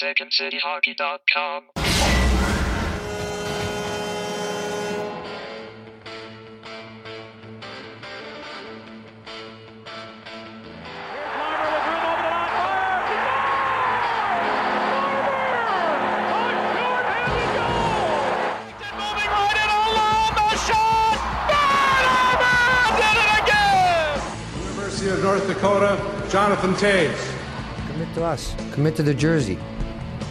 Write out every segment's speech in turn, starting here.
SecondCityHockey.com. Did it again? University of North Dakota, Jonathan Toews. Commit to us. Commit to the jersey.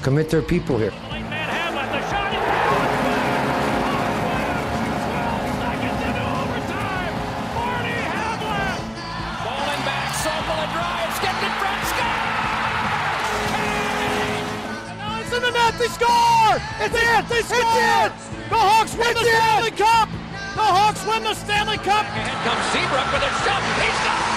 Commit their people here. Falling back, Sokol drives, gets in front, scores! Now it's in the net, they score! It's in! They score! The Hawks win the Stanley Cup! The Hawks win the Stanley Cup! Ahead comes Seabrook with a shot. He's got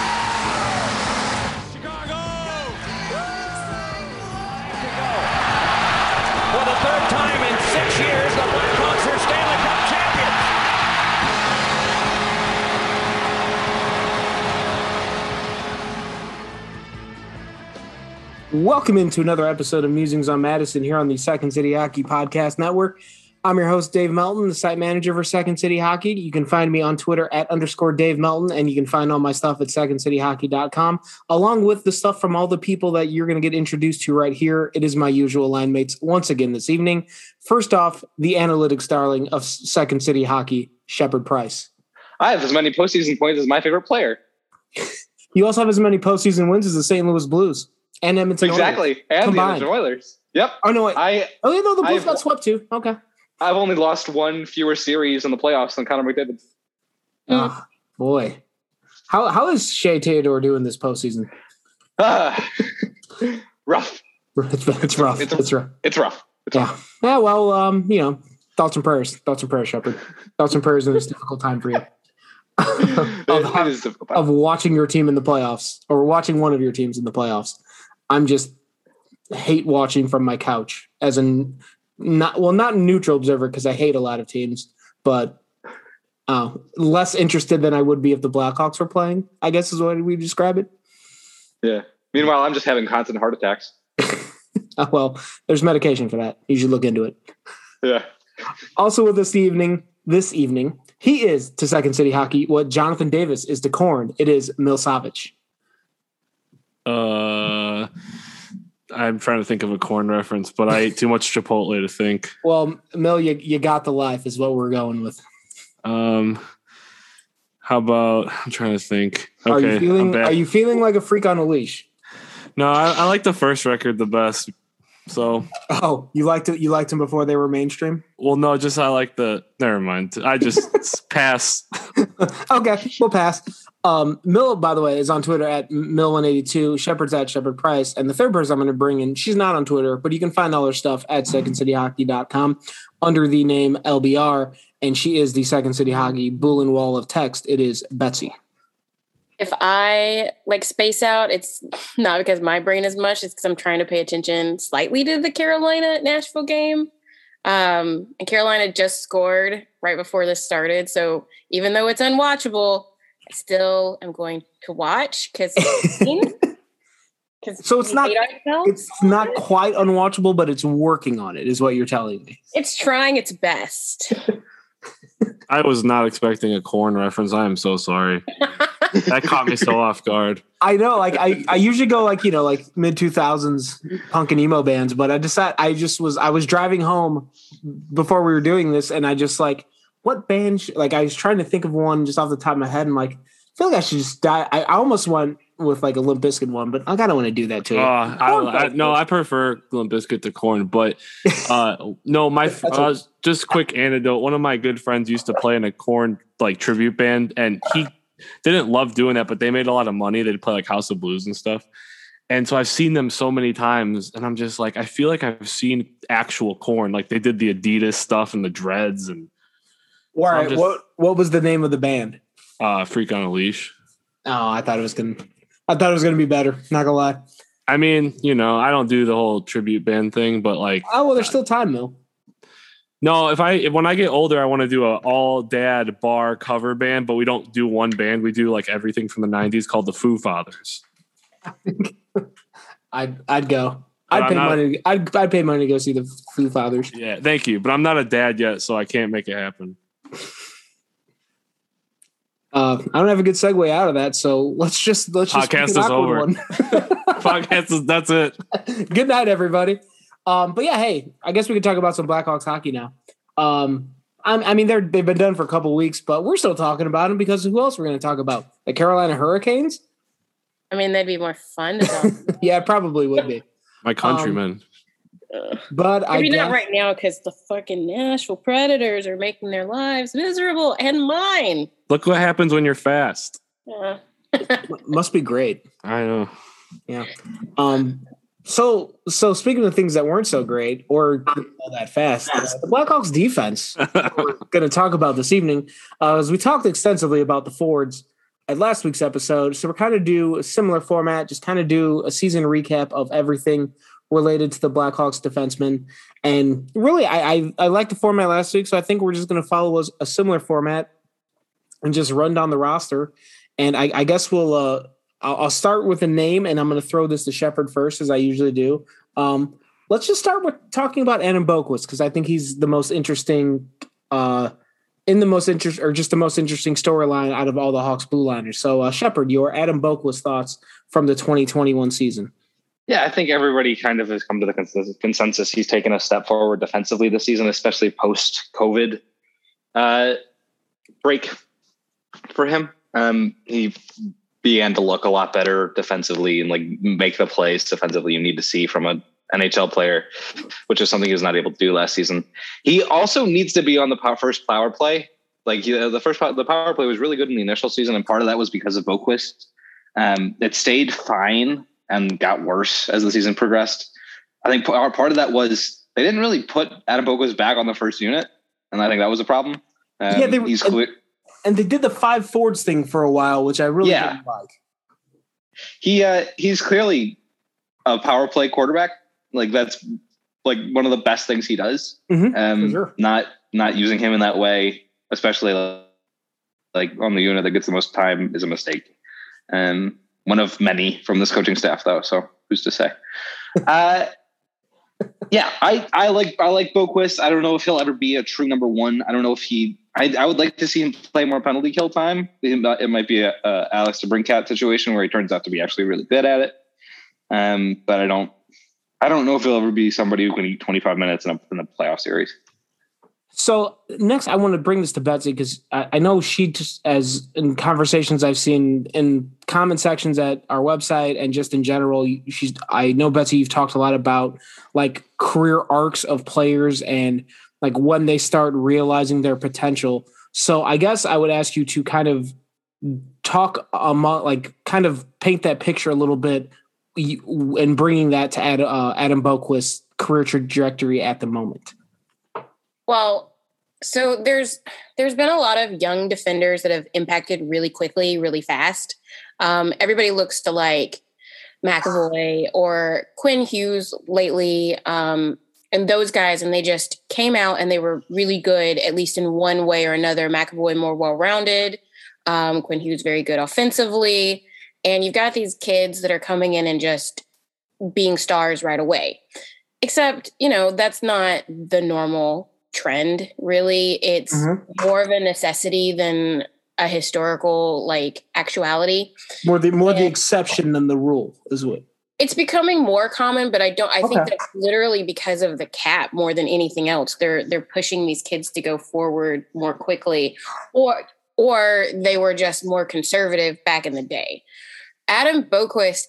Welcome into another episode of Musings on Madison here on the Second City Hockey Podcast Network. I'm your host, Dave Melton, the site manager for Second City Hockey. You can find me on Twitter at underscore Dave Melton, and you can find all my stuff at secondcityhockey.com, along with the stuff from all the people that you're going to get introduced to right here. It is my usual line mates once again this evening. First off, the analytics darling of Second City Hockey, Shepard Price. I have as many postseason points as my favorite player. You also have as many postseason wins as the St. Louis Blues and Edmonton Oilers exactly, and combined. the Edmonton Oilers. Yep. Oh no! Wait. I oh yeah, no, the Blues I've- got swept too. Okay. I've only lost one fewer series in the playoffs than Connor McDavid. Oh, boy. How how is Shea Theodore doing this postseason? Ah, rough. It's, it's rough. It's It's, rough. It's rough. It's Yeah. rough. Yeah. Well, um, you know, thoughts and prayers. Thoughts and prayers, Shepard. Thoughts and prayers in this difficult time for you. Of, it is difficult. of watching your team in the playoffs or watching one of your teams in the playoffs. I'm just hate watching from my couch as an not well, not neutral observer because I hate a lot of teams, but uh, less interested than I would be if the Blackhawks were playing. I guess is what we describe it. yeah. Meanwhile, I'm just having constant heart attacks. Uh, well, there's medication for that. You should look into it. Yeah. Also with us this evening, this evening, he is to Second City Hockey what Jonathan Davis is to Korn. It is Milsavage. Uh, I'm trying to think of a Korn reference, but I ate too much Chipotle to think. Well, Mil, you, you got the life is what we're going with. Um, how about I'm trying to think. Okay, Are you feeling are you feeling like a freak on a leash? no, I, I like the first record the best. So, Oh, you liked it you liked them before they were mainstream? well, no, just I like the. Never mind. I just pass. okay, we'll pass. Um, Mill, by the way, is on Twitter at Mill182. Shepard's at Shepard Price. And the third person I'm going to bring in, she's not on Twitter, but you can find all her stuff at secondcityhockey.com under the name LBR. And she is the Second City Hockey Bull and Wall of Text. It is Betsy. If I like space out, it's not because my brain is mush. It's because I'm trying to pay attention slightly to the Carolina Nashville game. Um, and Carolina just scored right before this started. So even though it's unwatchable, I still am going to watch because So it's not- It's not quite unwatchable, but it's working on it, is what you're telling me. It's trying its best. I was not expecting a Korn reference. I am so sorry. That caught me so off guard. I know, like I, I usually go like you know like mid two thousands punk and emo bands, but I decided I just was I was driving home before we were doing this, and I just like what band? Like I was trying to think of one just off the top of my head, and like I feel like I should just die. I, I almost went with like a Limp Bizkit one, but I don't want to do that too. Uh. I, I, no, I prefer Limp Bizkit to Korn, but uh, no, my uh, just quick anecdote. One of my good friends used to play in a Korn like tribute band, and he didn't love doing that, but they made a lot of money. They'd play like House of Blues and stuff. And so I've seen them so many times, and I'm just like, I feel like I've seen actual Korn. Like they did the Adidas stuff and the dreads and All right, just- what what was the name of the band? uh, Freak on a Leash. Oh, I thought it was gonna. I thought it was gonna be better. Not gonna lie. I mean, you know, I don't do the whole tribute band thing, but like, Oh well, there's still time though. No, if I if, when I get older, I want to do a all dad bar cover band, but we don't do one band. We do like everything from the '90s called the Foo Fathers. I'd I'd go. I'd pay not- money. I'd, I'd pay money to go see the Foo Fathers. Yeah, thank you. But I'm not a dad yet, so I can't make it happen. Uh, I don't have a good segue out of that, so let's just let's just Podcast is over. one. Podcast is that's it. good night, everybody. Um, but yeah, hey, I guess we could talk about some Blackhawks hockey now. Um, I'm, I mean, they're they've been done for a couple weeks, but we're still talking about them because who else we're going to talk about? The Carolina Hurricanes? I mean, that'd be more fun to talk. Yeah, it probably would be. My countrymen. But I Maybe guess, not right now because the fucking Nashville Predators are making their lives miserable and mine. Look what happens when you're fast. Uh, must be great. I know. Yeah. Um. So so speaking of things that weren't so great or all that fast, uh, the Blackhawks defense we're going to talk about this evening, uh, as we talked extensively about the Fords at last week's episode. So we're kind of do a similar format, just kind of do a season recap of everything related to the Blackhawks defensemen. And really, I I, I liked the format last week, so I think we're just going to follow a, a similar format and just run down the roster. And I, I guess we'll uh, I'll, I'll start with a name, and I'm going to throw this to Shepard first, as I usually do. Um, let's just start with talking about Adam Boqvist because I think he's the most interesting, uh, in the most interest or just the most interesting storyline out of all the Hawks blue liners. So, uh, Shepard, your Adam Boqvist thoughts from the 2021 season? Yeah, I think everybody kind of has come to the consensus- he's taken a step forward defensively this season, especially post COVID uh, break for him. Um, he began to look a lot better defensively and like make the plays defensively you need to see from a NHL player, which is something he was not able to do last season. He also needs to be on the power, first power play. Like you know, the first the power play was really good in the initial season, and part of that was because of Boqvist. Um, it stayed fine and got worse as the season progressed. I think part part of that was they didn't really put Adam Boqvist back on the first unit, and I think that was a problem. Um, Yeah, they- he's clear. And they did the five Fords thing for a while, which I really Yeah. didn't like. he uh he's clearly a power play quarterback like that's like one of the best things he does Mhm, um sure. not not using him in that way especially like on the unit that gets the most time is a mistake um one of many from this coaching staff though so who's to say uh yeah i i like i like Boqvist. i don't know if he'll ever be a true number one i don't know if he I, I would like to see him play more penalty kill time. It might- be a, a Alex DeBrincat situation where he turns out to be actually really good at it. Um, but I don't, I don't know if he'll ever be somebody who can eat 25 minutes in a, in a playoff series. So next, I want to bring this to Betsy because I, I know she just as in conversations I've seen in comment sections at our website and just in general, she's. I know Betsy, you've talked a lot about like career arcs of players and like when they start realizing their potential. So I guess I would ask you to kind of talk about like kind of paint that picture a little bit and bringing that to Ad, uh, Adam Boqvist's career trajectory at the moment. Well, so there's there's been a lot of young defenders that have impacted really quickly, really fast. Um, everybody looks to like McAvoy or Quinn Hughes lately, um, and those guys, and they just came out and they were really good, at least in one way or another. McAvoy more well rounded, um, Quinn Hughes very good offensively, and you've got these kids that are coming in and just being stars right away. Except, you know, that's not the normal trend really it's Mhm. more of a necessity than a historical like actuality More the more the exception than the rule is what. it's becoming more common but i don't i think Okay. that's literally because of the cap more than anything else they're they're pushing these kids to go forward more quickly or or they were just more conservative back in the day adam boqvist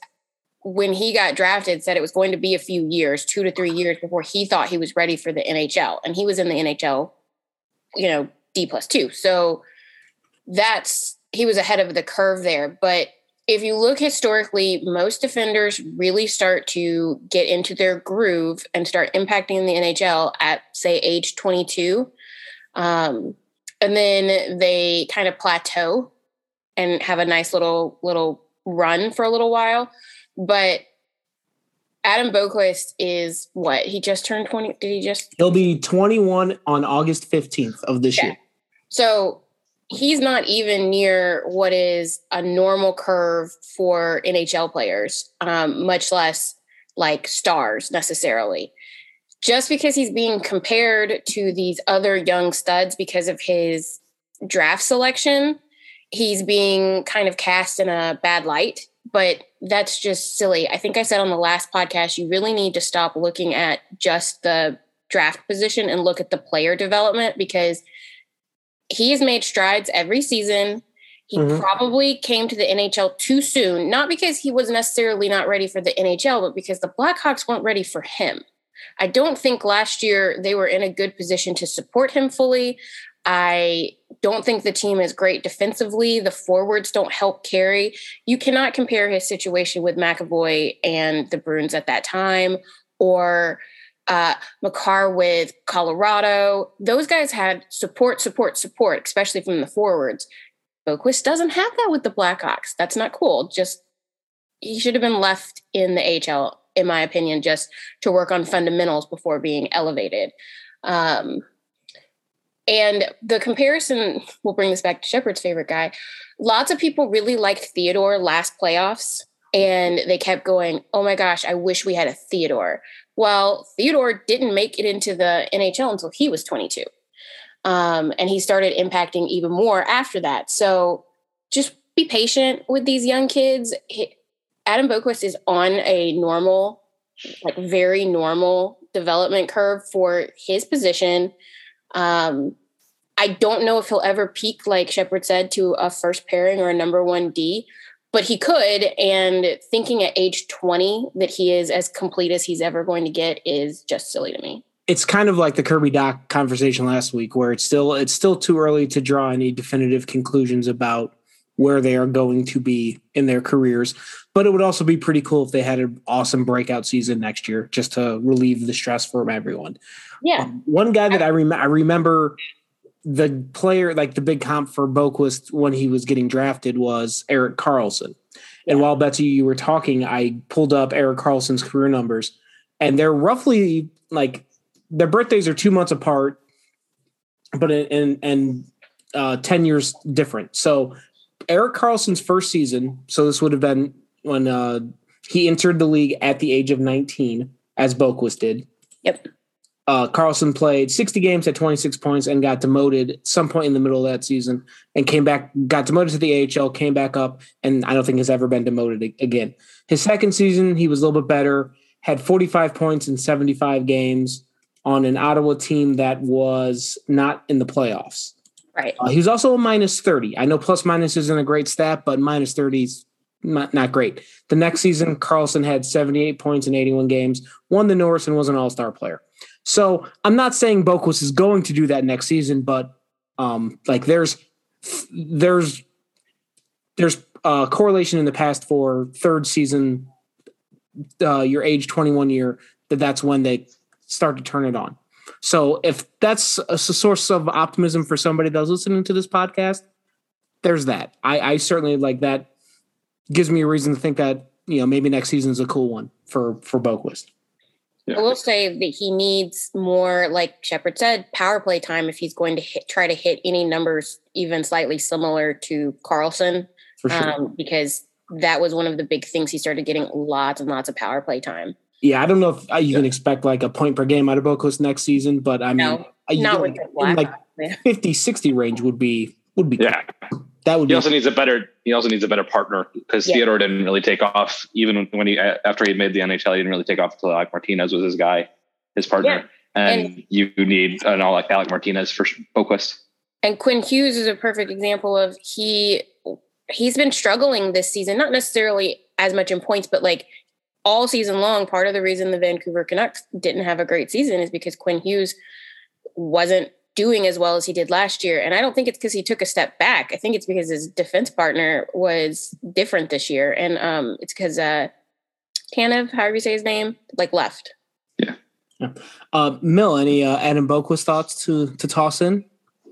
when he got drafted said it was going to be a few years two to three years before he thought he was ready for the nhl and he was in the nhl you know d plus two so that's he was ahead of the curve there but if you look historically, most defenders really start to get into their groove and start impacting the NHL at, say, age 22. Um, and then they kind of plateau and have a nice little little run for a little while. But Adam Boqvist is what? He just turned 20. Did he just He'll be 21 on August 15th of this Yeah. year. So he's not even near what is a normal curve for NHL players, um, much less like stars necessarily. Just because he's being compared to these other young studs because of his draft selection, he's being kind of cast in a bad light. But that's just silly. I think I said on the last podcast, you really need to stop looking at just the draft position and look at the player development because he has made strides every season. He mm-hmm. probably came to the NHL too soon, not because he was necessarily not ready for the NHL, but because the Blackhawks weren't ready for him. I don't think last year they were in a good position to support him fully. I don't think the team is great defensively. The forwards don't help carry. You cannot compare his situation with McAvoy and the Bruins at that time or uh, Makar with Colorado. Those guys had support, support, support, especially from the forwards. Boqvist doesn't have that with the Blackhawks. That's not cool. Just he should have been left in the AHL, in my opinion, just to work on fundamentals before being elevated. Um, and the comparison, we'll bring this back to Shepard's favorite guy. Lots of people really liked Theodore last playoffs, and they kept going, Oh my gosh, I wish we had a Theodore. Well, Theodore didn't make it into the NHL until he was 22. Um, and he started impacting even more after that. So just be patient with these young kids. Adam Boqvist is on a normal, like very normal development curve for his position. Um, I don't know if he'll ever peak, like Shepard said, to a first pairing or a number one D, but he could. And thinking at age 20 that he is as complete as he's ever going to get is just silly to me. It's kind of like the Kirby Dach conversation last week, where it's still it's still too early to draw any definitive conclusions about where they are going to be in their careers. But it would also be pretty cool if they had an awesome breakout season next year, just to relieve the stress from everyone. Yeah. Um, one guy that I, rem- I remember the player, like the big comp for Boqvist when he was getting drafted was Erik Karlsson. And while Betsy, you were talking, I pulled up Erik Karlsson's career numbers, and they're roughly like their birthdays are two months apart, but in and uh, ten years different. So Erik Karlsson's first season, so this would have been when uh, he entered the league at the age of nineteen, as Boqvist did. Yep uh, Karlsson played 60 games at 26 points and got demoted at some point in the middle of that season and came back, got demoted to the AHL, came back up, and I don't think has ever been demoted again. His second season, he was a little bit better, had 45 points in 75 games on an Ottawa team that was not in the playoffs. Right. Uh, he was also a minus 30. I know plus minus isn't a great stat, but minus 30 is not, not great. The next season, Karlsson had 78 points in 81 games, won the Norris, and was an all star player. So I'm not saying Boqvist is going to do that next season, but um, like there's there's there's a correlation in the past for third season, uh, your age 21 year that that's when they start to turn it on. So if that's a source of optimism for somebody that's listening to this podcast, there's that. I, I certainly like that. Gives me a reason to think that you know maybe next season is a cool one for for Boqvist. Yeah. I will say that he needs more, like Shepard said, power play time if he's going to hit, try to hit any numbers even slightly similar to Karlsson, sure. um, because that was one of the big things he started getting lots and lots of power play time. Yeah, I don't know if uh, you yeah. can expect like a point per game out of Boqvist next season, but I mean, no, not with like, like 50, 60 range would be would be yeah. Cool. That would. He also needs a better. He also needs a better partner because yeah. Theodore didn't really take off. Even when he after he made the NHL, he didn't really take off until Alec Martinez was his guy, his partner. Yeah. And, and, you need an all like Alec Martinez for Boqvist. And Quinn Hughes is a perfect example of he he's been struggling this season, not necessarily as much in points, but like all season long. Part of the reason the Vancouver Canucks didn't have a great season is because Quinn Hughes wasn't doing as well as he did last year. And I don't think it's because he took a step back. I think it's because his defense partner was different this year. And um, it's because uh, Tanev, however you say his name, like left. Yeah. yeah. Uh, Mill, any uh, Adam Boqvist thoughts to to toss in?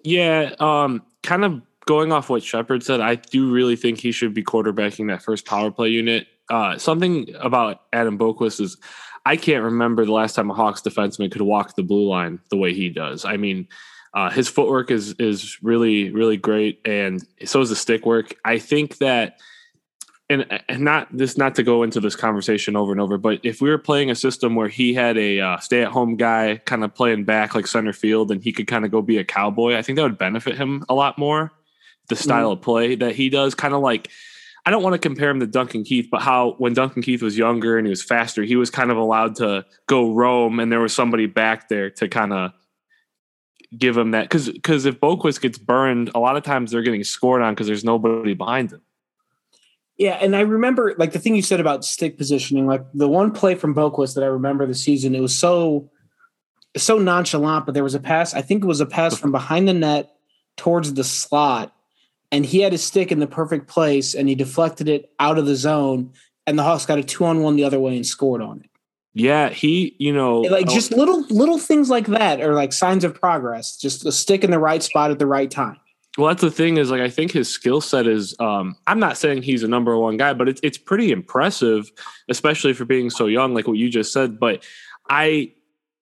Yeah, um, kind of going off what Shepard said, I do really think he should be quarterbacking that first power play unit. Uh, something about Adam Boqvist is I can't remember the last time a Hawks defenseman could walk the blue line the way he does. I mean, uh, his footwork is is really really great, and so is the stick work. I think that and, and not this not to go into this conversation over and over, but if we were playing a system where he had a uh, stay at home guy kind of playing back like center field, and he could kind of go be a cowboy, I think that would benefit him a lot more. The style mm-hmm. of play that he does, kind of like I don't want to compare him to Duncan Keith, but how when Duncan Keith was younger and he was faster, he was kind of allowed to go roam, and there was somebody back there to kind of give him that because because if Boqvist gets burned, a lot of times they're getting scored on because there's nobody behind them. Yeah, and I remember like the thing you said about stick positioning, like the one play from Boqvist that I remember the season, it was so so nonchalant, but there was a pass. I think it was a pass from behind the net towards the slot and he had his stick in the perfect place and he deflected it out of the zone and the Hawks got a two on one the other way and scored on it. Yeah, he, you know, like just little little things like that are like signs of progress. Just a stick in the right spot at the right time. Well, that's the thing is like I think his skill set is. Um, I'm not saying he's a number one guy, but it's it's pretty impressive, especially for being so young, like what you just said. But I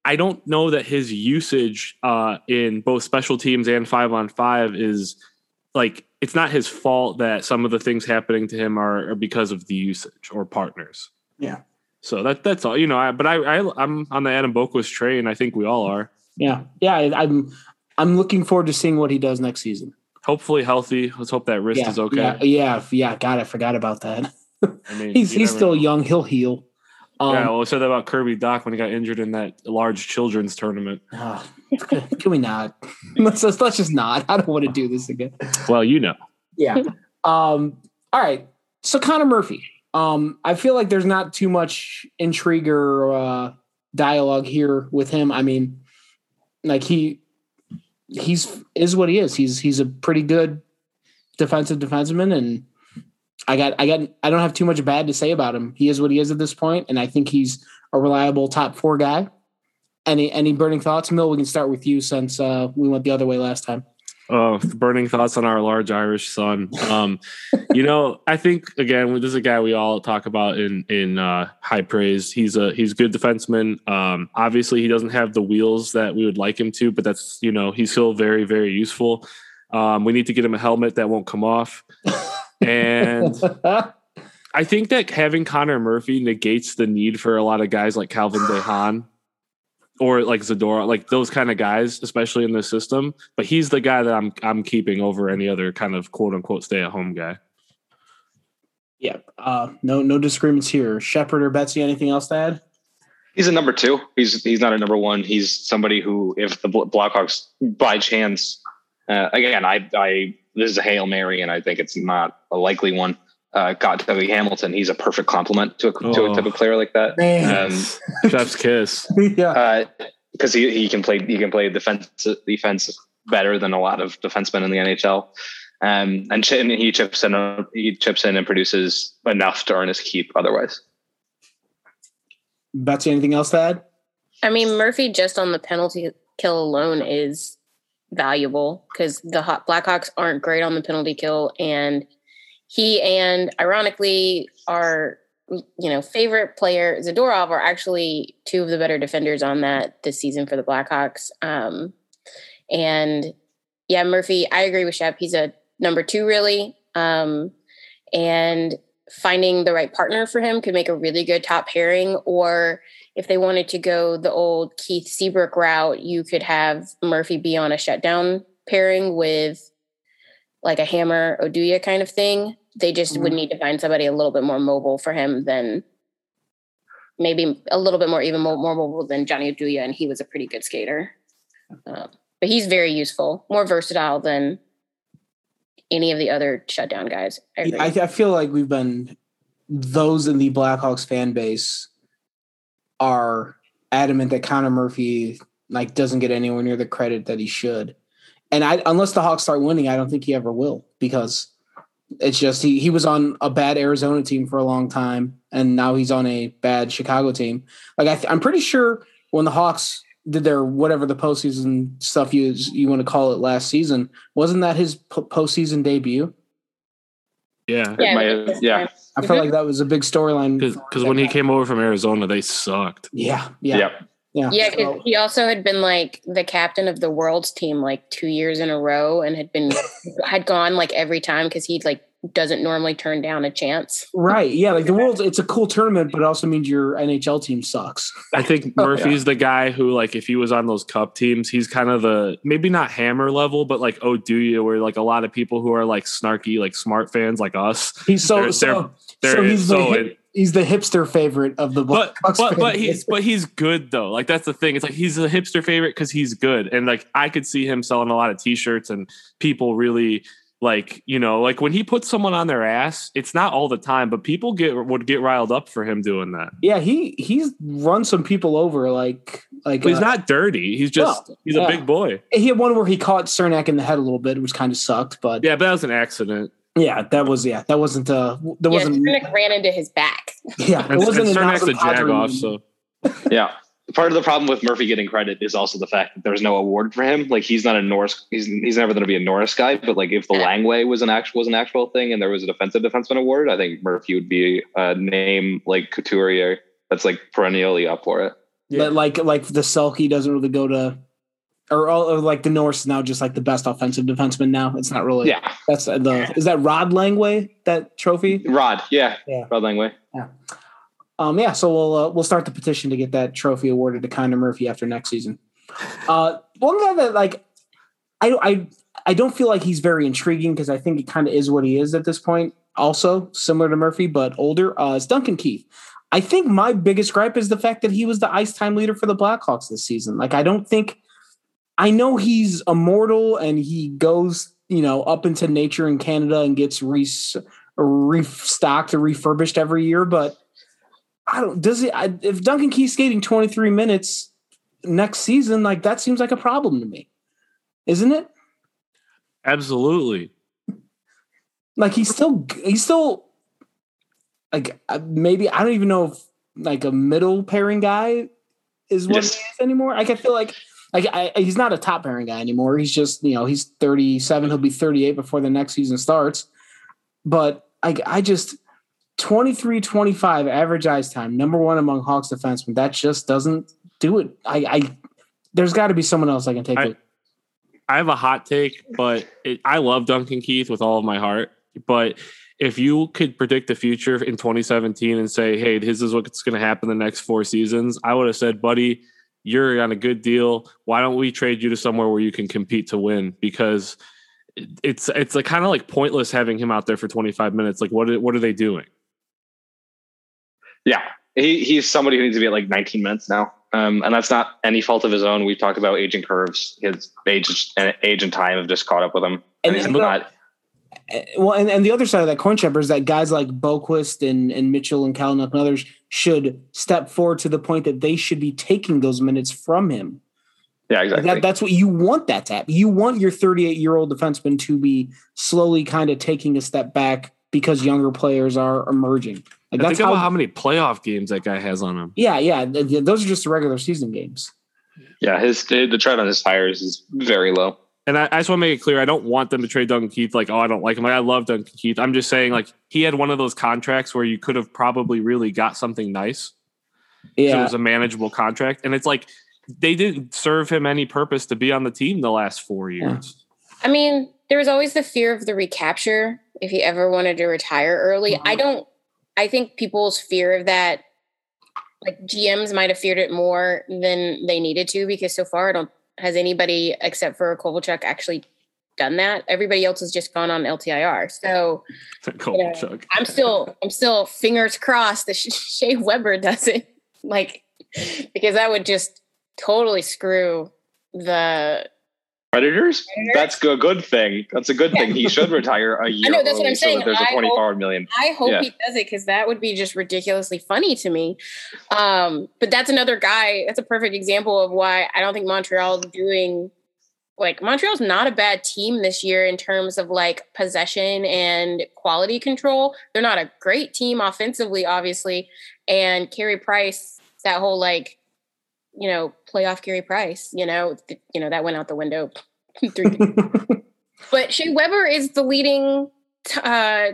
I don't know that his usage uh, in both special teams and five on five is like it's not his fault that some of the things happening to him are, are because of the usage or partners. Yeah. So that that's all you know. I, but I, I am on the Adam Boqvist train. I think we all are. Yeah, yeah. I, I'm I'm looking forward to seeing what he does next season. Hopefully healthy. Let's hope that wrist yeah, is okay. Yeah, yeah, yeah. God, I forgot about that. I mean, he's he's still know. young. He'll heal. Um, yeah, well, I said that about Kirby Dach when he got injured in that large children's tournament. Uh, can we not? let's, let's, let's just not. I don't want to do this again. Well, you know. Yeah. Um. All right. So Connor Murphy. Um. I feel like there's not too much intrigue or uh, dialogue here with him. I mean, like he he's is what he is. He's he's a pretty good defensive defenseman, and I got I got I don't have too much bad to say about him. He is what he is at this point, and I think he's a reliable top four guy. Any any burning thoughts, Mill? We can start with you since uh, we went the other way last time. Oh, burning thoughts on our large Irish son. Um, you know, I think again, this is a guy we all talk about in in uh, high praise. He's a he's a good defenseman. Um, obviously, he doesn't have the wheels that we would like him to, but that's you know he's still very very useful. Um, we need to get him a helmet that won't come off. And I think that having Connor Murphy negates the need for a lot of guys like Calvin de Haan or like Zadora, like those kind of guys, especially in the system. But he's the guy that I'm I'm keeping over any other kind of quote unquote stay at home guy. Yeah, uh, no no disagreements here. Shepard or Betsy, anything else to add? He's a number two. He's he's not a number one. He's somebody who, if the Blackhawks by chance, uh, again, I I this is a hail mary, and I think it's not a likely one. Uh, got Dougie Hamilton. He's a perfect complement to a, oh, to a type of player like that. Um, Chef's kiss. yeah, because uh, he, he can play he can play defense defense better than a lot of defensemen in the NHL. Um, and he chips in he chips in and produces enough to earn his keep. Otherwise, Betsy, anything else to add? I mean, Murphy just on the penalty kill alone is valuable because the Hot Blackhawks aren't great on the penalty kill, and he and ironically our you know favorite player Zadorov are actually two of the better defenders on that this season for the Blackhawks. Um, and yeah, Murphy, I agree with Shep. He's a number two, really. Um, and finding the right partner for him could make a really good top pairing or if they wanted to go the old Keith Seabrook route, you could have Murphy be on a shutdown pairing with like a Hammer Oduya kind of thing. They just mm-hmm. would need to find somebody a little bit more mobile for him than maybe a little bit more, even more, more mobile than Johnny Oduya, and he was a pretty good skater. Um, but he's very useful, more versatile than any of the other shutdown guys. I, I, I feel like we've been those in the Blackhawks fan base are adamant that Connor Murphy like doesn't get anywhere near the credit that he should. And I unless the Hawks start winning, I don't think he ever will because it's just he he was on a bad Arizona team for a long time and now he's on a bad Chicago team. Like I th- I'm pretty sure when the Hawks did their whatever the postseason stuff you you want to call it last season, wasn't that his postseason debut? Yeah, yeah. yeah. I felt like that was a big storyline because when he came over from Arizona, they sucked. Yeah, yeah, yeah. Yeah, yeah. So, he also had been like the captain of the world's team like two years in a row, and had been had gone like every time because he'd like doesn't normally turn down a chance. Right. Yeah. Like the world, it's a cool tournament, but it also means your NHL team sucks. I think oh, Murphy's the guy who, like, if he was on those cup teams, he's kind of the maybe not hammer level, but like oh do you, where like a lot of people who are like snarky, like smart fans like us. He's so They're- so, they're- so he's the so hip- he's the hipster favorite of the but Bucks but but he's but he's good though. Like that's the thing. It's like he's a hipster favorite because he's good, and like I could see him selling a lot of T-shirts, and people really like you know like when he puts someone on their ass. It's not all the time, but people get would get riled up for him doing that. yeah he he's run some people over like like But he's uh, not dirty. He's just No, he's a big boy. he had one where he caught Cernak in the head a little bit, which kind of sucked, but yeah, Yeah, but that was an accident. That was yeah that wasn't uh that Yeah, wasn't Cernak ran into his back. yeah it And, and wasn't an Cernak's a Nazem Kadri jag off, so Yeah. Part of the problem with Murphy getting credit is also the fact that there's no award for him. Like he's not a Norris. He's he's never going to be a Norris guy. But like if the Langway was an actual was an actual thing and there was a defensive defenseman award, I think Murphy would be a name like Couturier that's like perennially up for it. But like like the Selke doesn't really go to or, all- or like the Norse is now just like the best offensive defenseman now. It's not really Yeah, that's the is that Rod Langway that trophy? Rod. Yeah, Yeah. Rod Langway. Yeah. Um yeah, so we'll uh, we'll start the petition to get that trophy awarded to Connor Murphy after next season. Uh one guy that like I I I don't feel like he's very intriguing because I think he kind of is what he is at this point. Also similar to Murphy, but older. Uh, is Duncan Keith. I think my biggest gripe is the fact that he was the ice time leader for the Blackhawks this season. Like I don't think I know he's immortal and he goes you know up into nature in Canada and gets re- restocked or refurbished every year, but I don't. Does it? I, if Duncan Keith's skating 23 minutes next season, like that seems like a problem to me, isn't it? absolutely. Like he's still he's still like uh, maybe I don't even know if like a middle pairing guy is what Yes. he is anymore. Like I feel like like I, he's not a top pairing guy anymore. He's just you know he's 37. He'll be 38 before the next season starts. But I I just 23 25 average ice time, number one among Hawks defensemen. That just doesn't do it. I I there's got to be someone else I can take I- it. I have a hot take, but it, I love Duncan Keith with all of my heart. But if you could predict the future in 2017 and say, "Hey, this is what's going to happen the next four seasons," I would have said, "Buddy, you're on a good deal. Why don't we trade you to somewhere where you can compete to win?" Because it's it's like kind of like pointless having him out there for 25 minutes. Like, what are, what are they doing? Yeah, he, he's somebody who needs to be at like 19 minutes now. Um, and that's not any fault of his own. We've talked about aging curves. His age and age and time have just caught up with him. And- And, he's and- not. Uh, Well, and, and the other side of that coin chipper is that guys like Boqvist and, and Mitchell and Kalynuk and others should step forward to the point that they should be taking those minutes from him. Yeah, exactly. That, that's what you want that to happen. You want your 38 year old defenseman to be slowly kind of taking a step back because younger players are emerging. Like that's think how, about how many playoff games that guy has on him. yeah, yeah. th- th- Those are just the regular season games. yeah, his the tread on his tires is very low. And I, I just want to make it clear, I don't want them to trade Duncan Keith. Like, oh, I don't like him. Like, I love Duncan Keith. I'm just saying, like, he had one of those contracts where you could have probably really got something nice. Yeah, It was a manageable contract, and it's like they didn't serve him any purpose to be on the team the last four years. I mean, there was always the fear of the recapture if he ever wanted to retire early. I mm-hmm. don't, I think people's fear of that, like GMs might have feared it more than they needed to because so far I don't, has anybody except for Kovalchuk actually done that? Everybody else has just gone on LTIR. So Kovalchuk. I'm still, I'm still fingers crossed that Shea Weber does it. Like, because that would just totally screw the Predators? That's a good thing. That's a good thing. He should retire a year I know, that's what I'm so saying. there's a I hope- 24 million. I hope Yeah. he does it because that would be just ridiculously funny to me. Um, but that's another guy. That's a perfect example of why I don't think Montreal's doing like Montreal's not a bad team this year in terms of like possession and quality control. They're not a great team offensively, obviously. And Carey Price, that whole like, you know, playoff Carey Price, you know, th- you know that went out the window. But Shea Weber is the leading t- uh,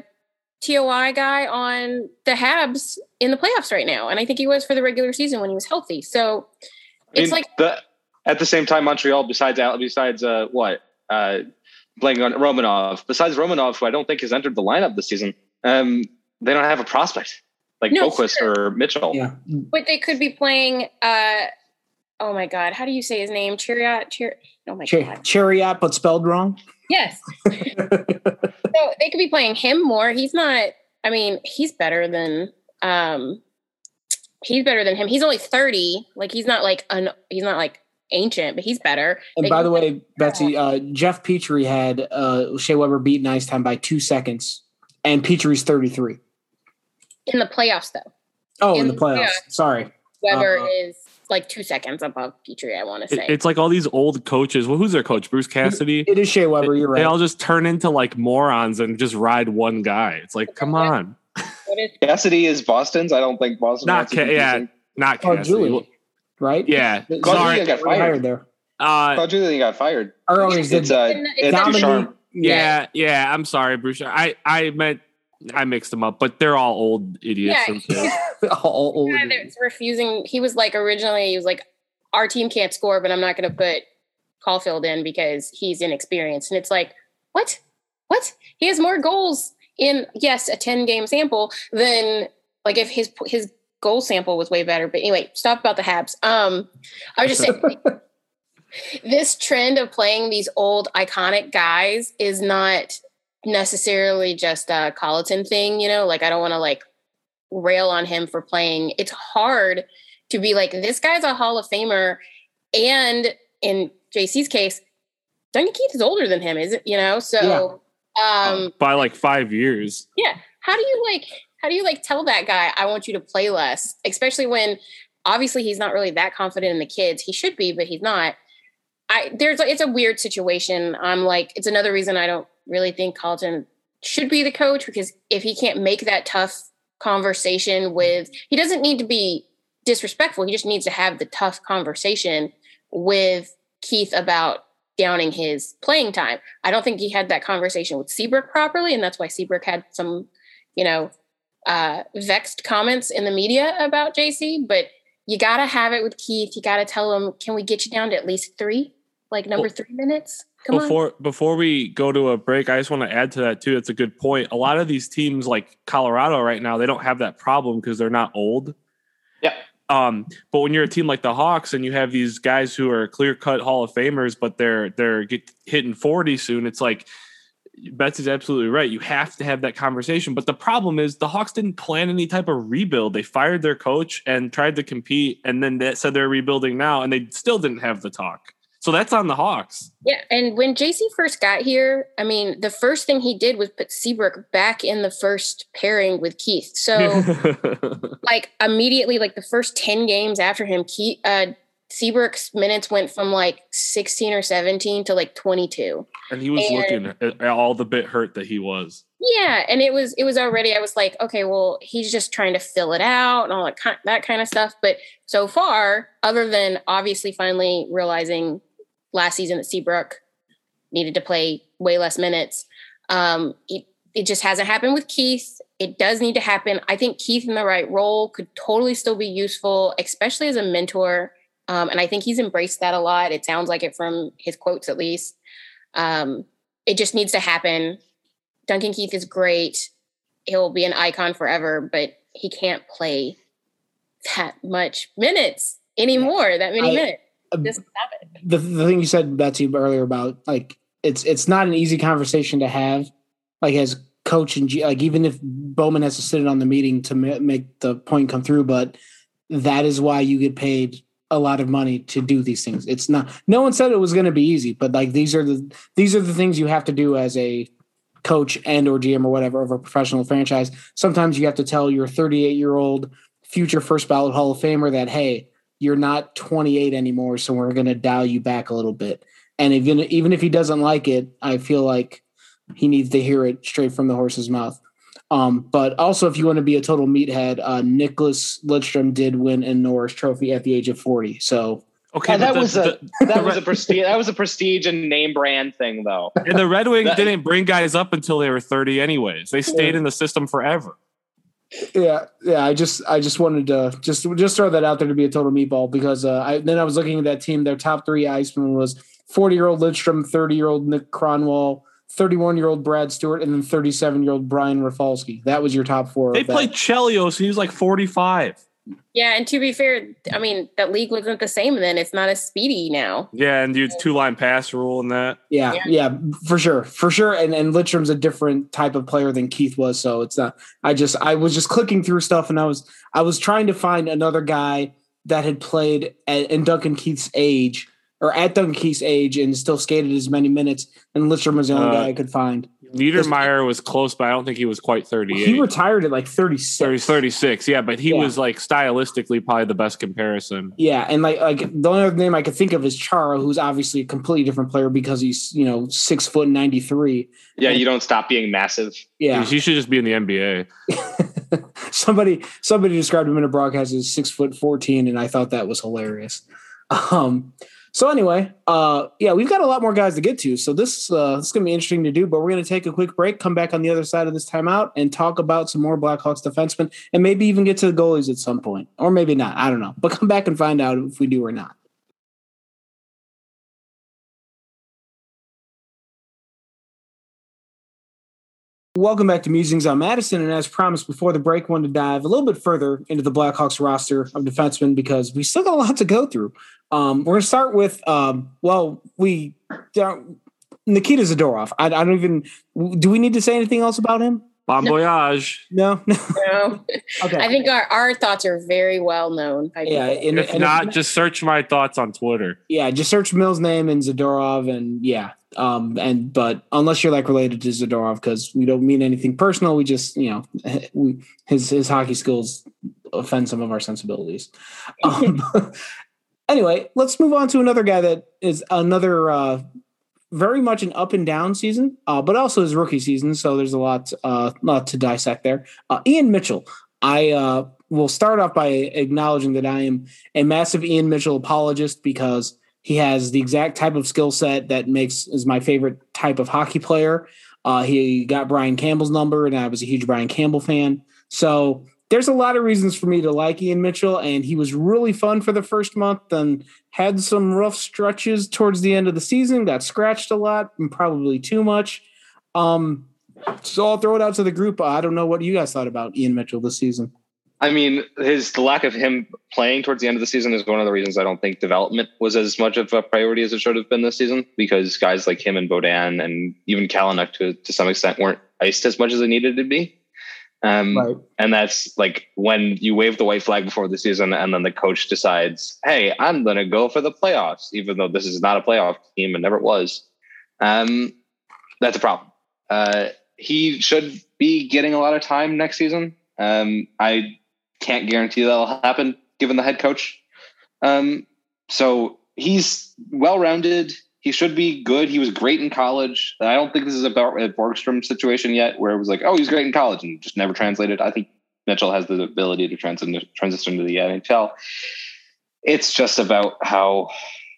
TOI guy on the Habs in the playoffs right now, and I think he was for the regular season when he was healthy. So I it's mean, like the, at the same time, Montreal, besides Al- besides uh, what uh, blanking on Romanov. Besides Romanov, who I don't think has entered the lineup this season, um, they don't have a prospect like No, Boqvist sure. or Mitchell. Yeah. But they could be playing. uh Oh my God, how do you say his name? Chariot. Chir- oh my Ch- God. Chariot, but spelled wrong. Yes. so they could be playing him more. He's not. I mean, he's better than. um He's better than him. He's only thirty. Like he's not like an. He's not like ancient, but he's better. And They by the way, Betsy, uh, Jeff Petry had uh, Shea Weber beat Nice time by two seconds, and Petry's 33. in the playoffs though, Oh, in, In the playoffs. playoffs. Sorry. Weber Uh-huh. is like two seconds above Petry. I want to It- say. it's like all these old coaches. Well, who's their coach? Bruce Cassidy. It is Shea Weber. You're right. They all just turn into like morons and just ride one guy. It's like, come on, what is Cassidy is Boston's. I don't think Boston. Not wants to Ca- yeah. using- not Oh, Cassidy. Julien, right? Yeah, Claude sorry. Julien got We're fired. there. Uh, Claude Julien got fired. Or, oh, he's It's the- uh, It's it's Dominique- Ducharme. yeah, yeah. I'm sorry, Bruce. I I meant I mixed them up, but they're all old idiots. Yeah, themselves. all old. guy that's refusing. He was like originally he was like, our team can't score, but I'm not going to put Caufield in because he's inexperienced. And it's like, what? What? He has more goals in yes a 10 game sample than like if his his goal sample was way better. But anyway, stop about the Habs. Um, I was just saying. this trend of playing these old iconic guys is not necessarily just a Colliton thing, you know. Like I don't want to like rail on him for playing. It's hard to be like, this guy's a Hall of Famer. And in JC's case, Duncan Keith is older than him, is it? You know, so um by like five years. yeah. How do you like how do you like tell that guy I want you to play less? Especially when obviously he's not really that confident in the kids. He should be, but he's not. I there's it's a weird situation. I'm like, it's another reason I don't really think Colliton should be the coach because if he can't make that tough conversation with he doesn't need to be disrespectful. He just needs to have the tough conversation with Keith about downing his playing time. I don't think he had that conversation with Seabrook properly, and that's why Seabrook had some, you know, uh, vexed comments in the media about JC. But you got to have it with Keith. You got to tell him, "Can we get you down to at least three, like number Well, three minutes?" Come on. before before we go to a break, I just want to add to that too. It's a good point. A lot of these teams, like Colorado, right now, they don't have that problem because they're not old. Yeah. Um, but when you're a team like the Hawks and you have these guys who are clear cut Hall of Famers, but they're they're get, hitting 40 soon, it's like Betsy's absolutely right. You have to have that conversation. But the problem is the Hawks didn't plan any type of rebuild. They fired their coach and tried to compete, and then they said they're rebuilding now, and they still didn't have the talk. So that's on the Hawks. Yeah, and when JC first got here, I mean, the first thing he did was put Seabrook back in the first pairing with Keith. So, like immediately, like the first ten games after him, Keith, uh, Seabrook's minutes went from like sixteen or seventeen to like twenty-two. and he was And- looking at- at all the bit hurt that he was. Yeah, and it was it was already. I was like, okay, well, he's just trying to fill it out and all that kind that kind of stuff. But so far, other than obviously finally realizing last season that Seabrook needed to play way less minutes, um, it it just hasn't happened with Keith. It does need to happen. I think Keith in the right role could totally still be useful, especially as a mentor. Um, and I think he's embraced that a lot. It sounds like it from his quotes, at least. Um, it just needs to happen. Duncan Keith is great. He'll be an icon forever, but he can't play that much minutes anymore. That many I- minutes. Uh, it. the, the thing you said Betsy earlier about like it's it's not an easy conversation to have like as coach and G, like even if Bowman has to sit in on the meeting to ma- make the point come through but that is why you get paid a lot of money to do these things it's not no one said it was going to be easy but like these are the these are the things you have to do as a coach and or GM or whatever of a professional franchise sometimes you have to tell your 38 year old future first ballot Hall of Famer that hey you're not 28 anymore, so we're going to dial you back a little bit. And even even if he doesn't like it, I feel like he needs to hear it straight from the horse's mouth. Um, but also, if you want to be a total meathead, uh, Nicklas Lidstrom did win a Norris Trophy at the age of 40. So Okay, that the- was the- a that was a prestige that was a prestige and name brand thing though. and the Red Wings didn't bring guys up until they were 30 anyways. They stayed in the system forever. Yeah, yeah. I just I just wanted to just just throw that out there to be a total meatball because uh, I then I was looking at that team. Their top three icemen was 40 year old Lidstrom, 30 year old Nick Kronwall, 31 year old Brad Stuart, and then 37 year old Brian Rafalski. That was your top four. They played Chelios and he was like 45. Yeah, and to be fair, I mean that league wasn't the same then. It's not as speedy now. Yeah, and dude, two line pass rule and that. Yeah, Yeah. yeah, for sure, for sure. And and Lidstrom's a different type of player than Keith was, so it's not. I just I was just clicking through stuff, and I was I was trying to find another guy that had played at, in Duncan Keith's age or at Duncan Keith's age and still skated as many minutes. And Littrum was the only Uh, guy I could find. Niedermayer was close, but I don't think he was quite 38. He retired at like 36. 30, 36, yeah, but he Yeah. was like stylistically probably the best comparison. Yeah, and like like the only other name I could think of is Chara, who's obviously a completely different player because he's you know six foot ninety three. Yeah, you don't stop being massive. Yeah, He should just be in the NBA. somebody somebody described him in a broadcast as six foot fourteen, and I thought that was hilarious. Um, so anyway, uh, yeah, we've got a lot more guys to get to, so this uh, this is gonna be interesting to do. But we're gonna take a quick break, come back on the other side of this timeout, and talk about some more Blackhawks defensemen, and maybe even get to the goalies at some point, or maybe not. I don't know, but come back and find out if we do or not. Welcome back to Musings on Madison. And as promised before the break, wanted to dive a little bit further into the Blackhawks roster of defensemen because we still got a lot to go through. Um, we're going to start with, um, well, we, uh, Nikita Zadorov. I, I don't even, do we need to say anything else about him? Bon voyage. No? No. okay. I think our, our thoughts are very well known by yeah. And, If and not, just search my thoughts on Twitter. yeah, just search Mill's name and Zadorov and yeah. Um, and, but unless you're like related to Zadorov, because we don't mean anything personal, we just, you know, we, his, his hockey skills offend some of our sensibilities. Um, anyway, let's move on to another guy that is another, uh, very much an up and down season, uh, but also his rookie season. So there's a lot, uh, lot to dissect there. Uh, Ian Mitchell. I uh, will start off by acknowledging that I am a massive Ian Mitchell apologist because he has the exact type of skill set that makes is my favorite type of hockey player. Uh, he got Brian Campbell's number, and I was a huge Brian Campbell fan. So there's a lot of reasons for me to like Ian Mitchell, and he was really fun for the first month and had some rough stretches towards the end of the season, got scratched a lot and probably too much. Um, so I'll throw it out to the group. I don't know what you guys thought about Ian Mitchell this season. I mean, his the lack of him playing towards the end of the season is one of the reasons I don't think development was as much of a priority as it should have been this season because guys like him and Beaudin and even Kalynuk to to some extent weren't iced as much as they needed to be. Um, Right. And that's like when you wave the white flag before the season, and then the coach decides, "Hey, I'm going to go for the playoffs," even though this is not a playoff team and never was. Um, that's a problem. Uh, he should be getting a lot of time next season. Um, I can't guarantee that'll happen given the head coach. Um, so he's well rounded. He should be good. He was great in college. I don't think this is about a Borgstrom situation yet, where it was like, oh, he's great in college and just never translated. I think Mitchell has the ability to transition transition to the NHL. It's just about how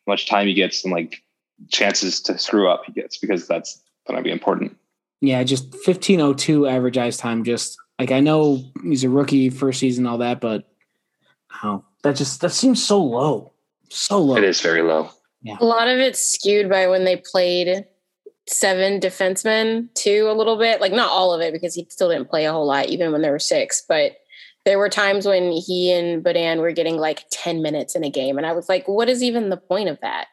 much time he gets and like chances to screw up he gets because that's going to be important. Yeah, just 1502 average ice time. Just like I know he's a rookie first season, all that, but oh, that just that seems so low. So low. It is very low. A lot of it's skewed by when they played seven defensemen too, a little bit. Like not all of it because he still didn't play a whole lot, even when there were six. But there were times when he and Beaudin were getting like 10 minutes in a game. And I was like, what is even the point of that?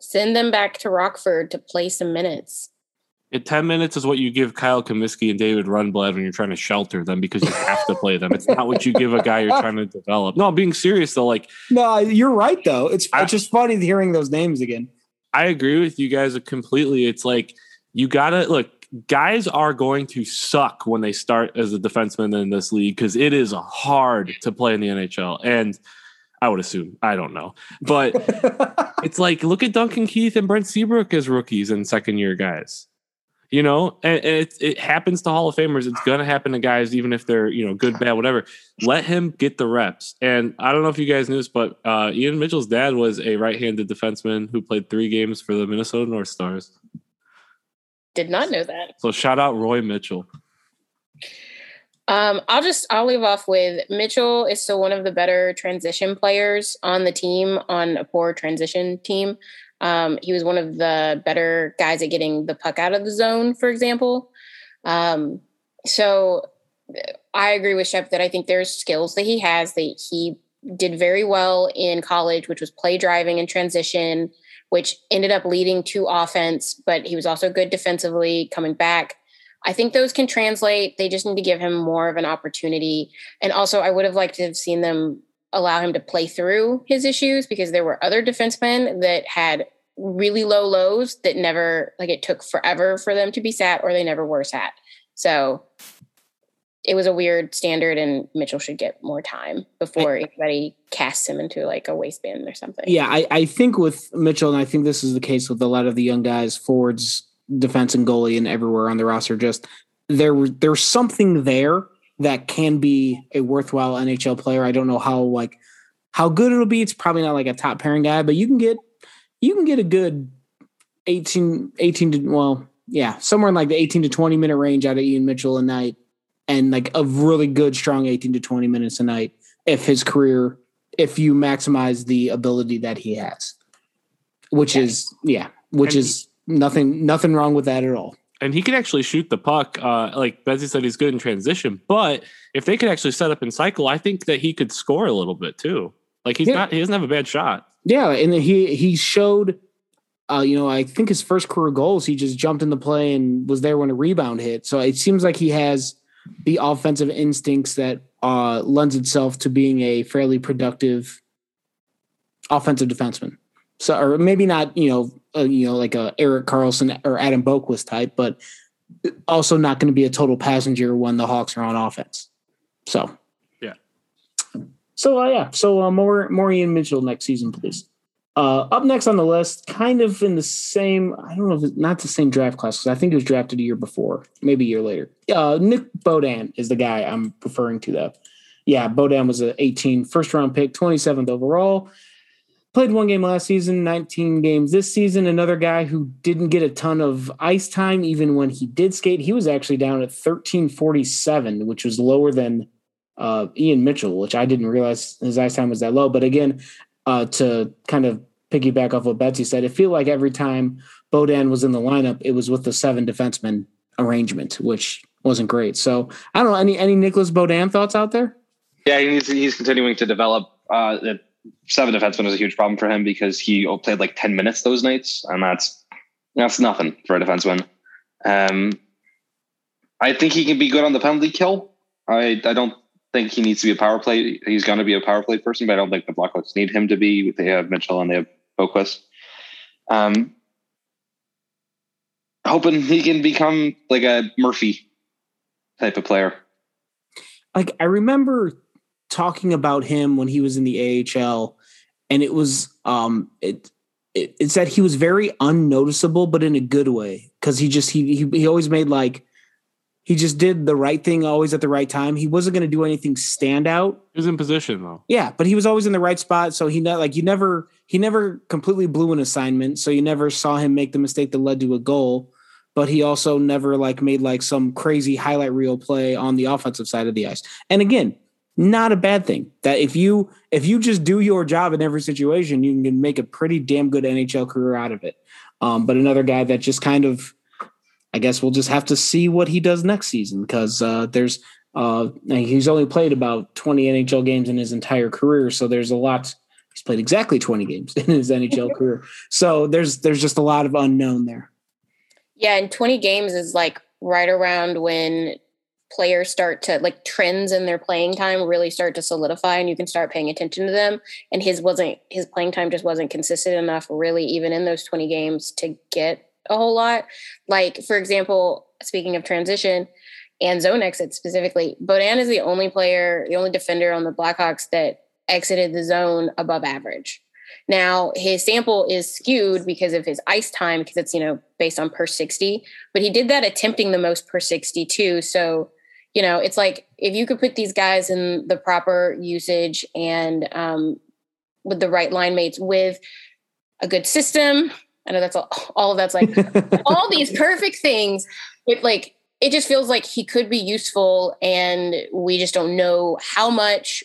Send them back to Rockford to play some minutes. Yeah, 10 minutes is what you give Kyle Cumiskey and David Rundblad when you're trying to shelter them because you have to play them. It's not what you give a guy you're trying to develop. No, I'm being serious though. Like, No, you're right though. It's I- it's just funny hearing those names again. I agree with you guys completely. It's like you gotta look. Guys are going to suck when they start as a defenseman in this league because it is hard to play in the NHL. And I would assume I don't know, but it's like look at Duncan Keith and Brent Seabrook as rookies and second year guys. You know, and, and it it happens to Hall of Famers. It's gonna happen to guys, even if they're you know good, bad, whatever. Let him get the reps. And I don't know if you guys knew this, but uh, Ian Mitchell's dad was a right-handed defenseman who played three games for the Minnesota North Stars. Did not know that. So shout out Roy Mitchell. Um, I'll just I'll leave off with Mitchell is still one of the better transition players on the team on a poor transition team. Um, he was one of the better guys at getting the puck out of the zone, for example. Um, so I agree with Shep that I think there's skills that he has that he did very well in college, which was play driving and transition, which ended up leading to offense, but he was also good defensively coming back. I think those can translate. They just need to give him more of an opportunity. And also, I would have liked to have seen them allow him to play through his issues because there were other defensemen that had really low lows that never, like, it took forever for them to be sat or they never were sat. So it was a weird standard, and Mitchell should get more time before I, anybody casts him into like a waistband or something. Yeah, I, I think with Mitchell, and I think this is the case with a lot of the young guys, forwards, defense, and goalie, and everywhere on the roster. Just there, there's something there that can be a worthwhile NHL player. I don't know how like how good it'll be. It's probably not like a top pairing guy, but you can get you can get a good 18, 18 to well, yeah, somewhere in like the 18 to 20 minute range out of Ian Mitchell a night and like a really good, strong 18 to 20 minutes a night if his career, if you maximize the ability that he has, which is, yeah, which and is nothing, nothing wrong with that at all. And he can actually shoot the puck. Uh, like Betsy said, he's good in transition. But if they could actually set up and cycle, I think that he could score a little bit too. Like he's yeah. not, he doesn't have a bad shot. Yeah, and he he showed uh, you know, I think his first career goals, he just jumped in the play and was there when a rebound hit. So it seems like he has the offensive instincts that uh, lends itself to being a fairly productive offensive defenseman. So, or maybe not, you know, uh, you know, like a Erik Karlsson or Adam Boqvist type, but also not going to be a total passenger when the Hawks are on offense. So, yeah. So, uh, yeah. So, uh, more more Ian Mitchell next season, please. Uh, up next on the list, kind of in the same, I don't know if it's not the same draft class because I think he was drafted a year before, maybe a year later. Uh, Nick Beaudin is the guy I'm referring to, though. Yeah, Beaudin was an 18 first round pick, 27th overall. Played one game last season, 19 games this season. Another guy who didn't get a ton of ice time, even when he did skate. He was actually down at 1347, which was lower than uh, Ian Mitchell, which I didn't realize his ice time was that low. But again, uh, to kind of piggyback off what Betsy said, it feel like every time Beaudin was in the lineup, it was with the seven defenseman arrangement, which wasn't great. So I don't know any any Nicolas Beaudin thoughts out there. Yeah, he needs, he's continuing to develop. Uh, seven defenseman is a huge problem for him because he played like ten minutes those nights, and that's that's nothing for a defenseman. Um, I think he can be good on the penalty kill. I I don't think he needs to be a power play. He's going to be a power play person, but I don't think the Blackhawks need him to be. They have Mitchell and they have Boqvist. Um, hoping he can become like a Murphy type of player. Like I remember talking about him when he was in the AHL, and it was um it it, said he was very unnoticeable, but in a good way because he just he, he he always made like he just did the right thing always at the right time. He wasn't going to do anything stand out. He was in position though. Yeah, but he was always in the right spot. So he not like you never he never completely blew an assignment. So you never saw him make the mistake that led to a goal. But he also never like made like some crazy highlight reel play on the offensive side of the ice. And again, not a bad thing. That if you if you just do your job in every situation, you can make a pretty damn good NHL career out of it. Um, but another guy that just kind of I guess we'll just have to see what he does next season because uh, there's uh, he's only played about 20 NHL games in his entire career, so there's a lot. He's played exactly 20 games in his NHL career, so there's there's just a lot of unknown there. Yeah, and 20 games is like right around when players start to like trends in their playing time really start to solidify and you can start paying attention to them and his wasn't his playing time just wasn't consistent enough really even in those 20 games to get a whole lot. Like, for example, speaking of transition and zone exit specifically, Beaudin is the only player, the only defender on the Blackhawks that exited the zone above average. Now, his sample is skewed because of his ice time, because it's, you know, based on per 60, but he did that attempting the most per 62. So, you know, it's like if you could put these guys in the proper usage and um, with the right line mates with a good system, I know that's all, all of that's like all these perfect things. It like it just feels like he could be useful, and we just don't know how much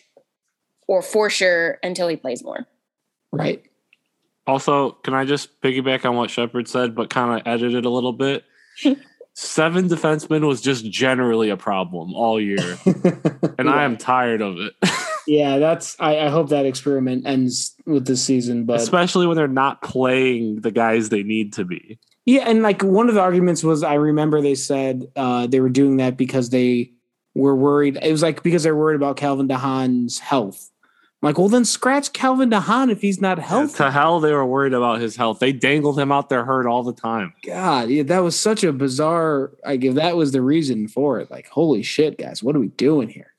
or for sure until he plays more. Right. Also, can I just piggyback on what Shepard said, but kind of edit it a little bit? Seven defensemen was just generally a problem all year, and I am tired of it. yeah, that's. I, I hope that experiment ends with this season, but Especially when they're not playing the guys they need to be. Yeah, and like one of the arguments was I remember they said uh, they were doing that because they were worried. It was like because they're worried about Calvin de Haan's health. Like, well, then scratch Calvin de Haan if he's not healthy. To hell, they were worried about his health. They dangled him out there hurt all the time. God, yeah, that was such a bizarre. Like, if that was the reason for it, like, holy shit, guys, what are we doing here?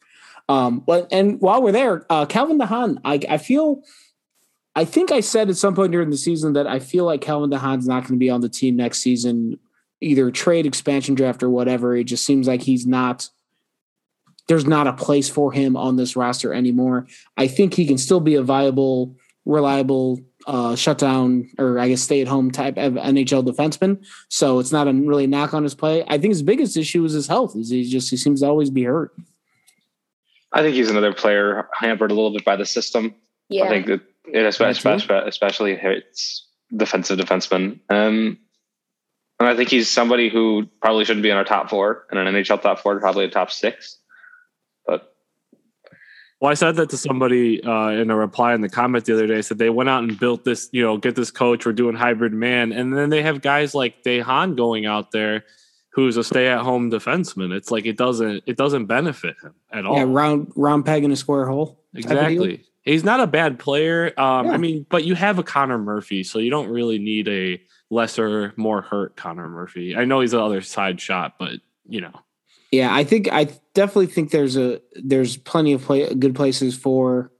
Um, but and while we're there, uh, Calvin de Haan, I, I feel I think I said at some point during the season that I feel like Calvin de Haan's not going to be on the team next season, either trade, expansion draft, or whatever. It just seems like he's not. There's not a place for him on this roster anymore. I think he can still be a viable, reliable uh, shutdown or I guess stay at home type of NHL defenseman. So it's not a really knock on his play. I think his biggest issue is his health. Is he just he seems to always be hurt. I think he's another player hampered a little bit by the system. Yeah. I think that it especially, especially hits defensive defensemen. Um, and I think he's somebody who probably shouldn't be in our top four and an NHL top four, probably a top six. Well, I said that to somebody uh, in a reply in the comment the other day. I said they went out and built this, you know, get this coach. We're doing hybrid man, and then they have guys like de Haan going out there, who's a stay-at-home defenseman. It's like it doesn't it doesn't benefit him at all. Yeah, round round peg in a square hole. type of deal. Exactly. He's not a bad player. Um, Yeah. I mean, but you have a Connor Murphy, so you don't really need a lesser, more hurt Connor Murphy. I know he's the other side shot, but you know, Yeah, I think I definitely think there's a there's plenty of play, good places for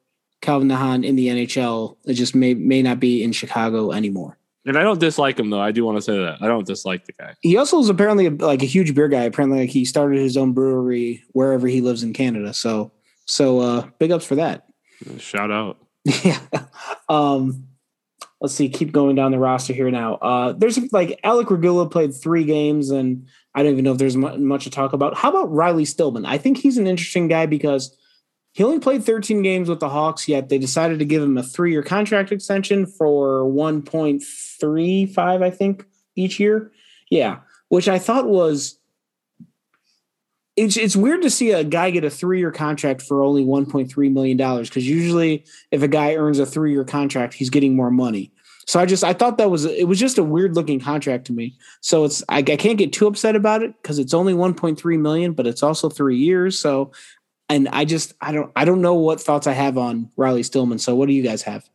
Calvin de Haan in the NHL. It just may may not be in Chicago anymore. and I don't dislike him though. I do want to say that I don't dislike the guy. He also is apparently a, like a huge beer guy. Apparently, like he started his own brewery wherever he lives in Canada. So so uh, big ups for that. Shout out. yeah. Um, let's see. Keep going down the roster here now. Uh, there's like Alec Regula played three games, and I don't even know if there's much to talk about. How about Riley Stillman? I think he's an interesting guy because he only played 13 games with the Hawks. Yet they decided to give him a three-year contract extension for 1.35, I think, each year. Yeah, which I thought was it's it's weird to see a guy get a three year contract for only one point three million dollars because usually if a guy earns a three year contract, he's getting more money. So I just I thought that was it was just a weird looking contract to me. So it's I, I can't get too upset about it because it's only one point three million, but it's also three years. So and I just I don't I don't know what thoughts I have on Riley Stillman. So what do you guys have?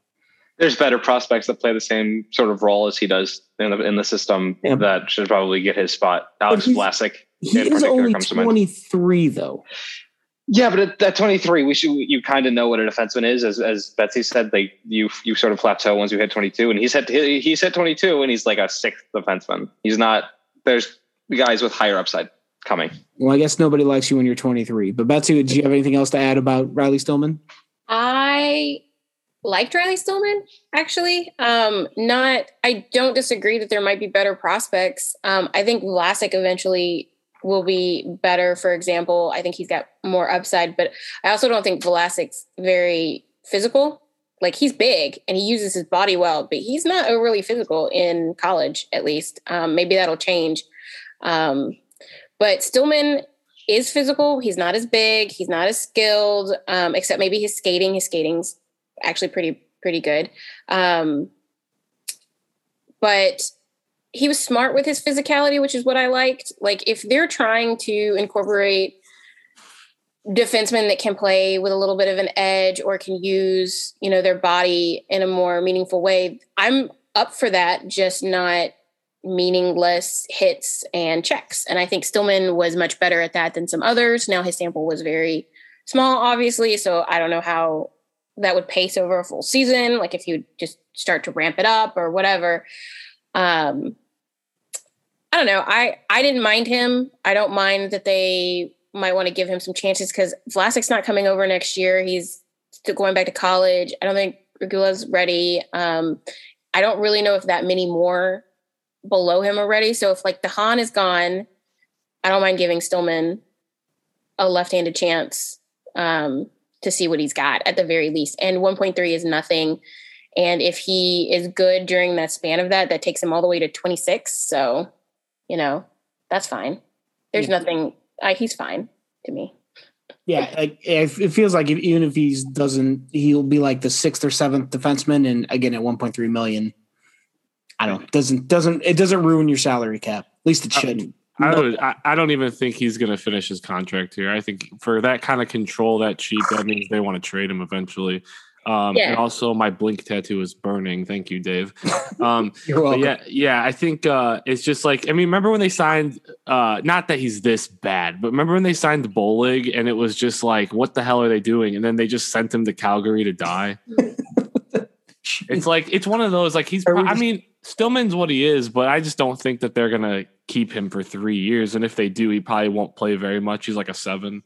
there's better prospects that play the same sort of role as he does in the in the system Yeah. that should probably get his spot. Alex he's- Vlasic. He is only comes to mind. twenty three though. Yeah, but at, at 23, we should you kind of know what a defenseman is, as as Betsy said. Like you you sort of plateau once you hit 22, and he's hit he, he's hit 22, and he's like a sixth defenseman. He's not. There's guys with higher upside coming. Well, I guess nobody likes you when you're twenty three. But Betsy, do you have anything else to add about Riley Stillman? I liked Riley Stillman actually. Um, not I don't disagree that there might be better prospects. Um, I think Vlasic eventually will be better. For example, I think he's got more upside, but I also don't think Vlasic's very physical. Like he's big and he uses his body well, but he's not overly physical in college, at least. Um, maybe that'll change. Um, but Stillman is physical. He's not as big. He's not as skilled, um, except maybe his skating. His skating's actually pretty pretty good. Um, but he was smart with his physicality, which is what I liked. Like if they're trying to incorporate defensemen that can play with a little bit of an edge or can use, you know, their body in a more meaningful way, I'm up for that, just not meaningless hits and checks. And I think Stillman was much better at that than some others. Now his sample was very small, obviously. So I don't know how that would pace over a full season, like if you just start to ramp it up or whatever. Um, don't know. I I didn't mind him. I don't mind that they might want to give him some chances because Vlasic's not coming over next year. He's going back to college. I don't think Regula's ready. Um, I don't really know if that many more below him are ready. So if like de Haan is gone, I don't mind giving Stillman a left-handed chance um, to see what he's got at the very least. And 1.3 is nothing And if he is good during that span of that, that takes him all the way to 26. So, you know, that's fine. There's Yeah. nothing. I, he's fine to me. Yeah, like it it feels like if, even if he doesn't, he'll be like the sixth or seventh defenseman, and again at 1.3 million. I don't doesn't doesn't it doesn't ruin your salary cap. At least it shouldn't. I don't. I, I don't even think he's going to finish his contract here. I think for that kind of control, that cheap, that means they want to trade him eventually. Um, Yeah. And also, my blink tattoo is burning. Thank you, Dave. Um, You're welcome. yeah, yeah. I think uh, it's just like I mean, remember when they signed? Uh, not that he's this bad, but remember when they signed Bollig, and it was just like, what the hell are they doing? And then they just sent him to Calgary to die. It's like it's one of those like he's. Are I mean, Stillman's what he is, but I just don't think that they're gonna keep him for three years. And if they do, he probably won't play very much. He's like a seven.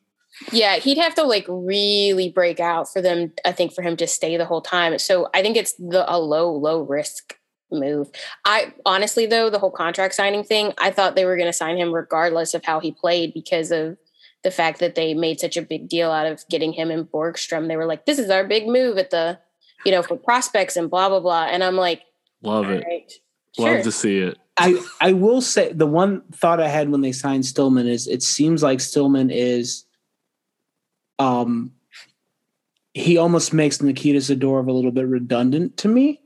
Yeah, he'd have to like really break out for them, I think, for him to stay the whole time. So I think it's the a low, low risk move. I honestly though, the whole contract signing thing, I thought they were gonna sign him regardless of how he played because of the fact that they made such a big deal out of getting him in Borgstrom. They were like, This is our big move at the, you know, for prospects and blah blah blah. And I'm like, Love it. right, Love sure. to see it. I I will say the one thought I had when they signed Stillman is it seems like Stillman is um he almost makes Nikita Zadorov a little bit redundant to me.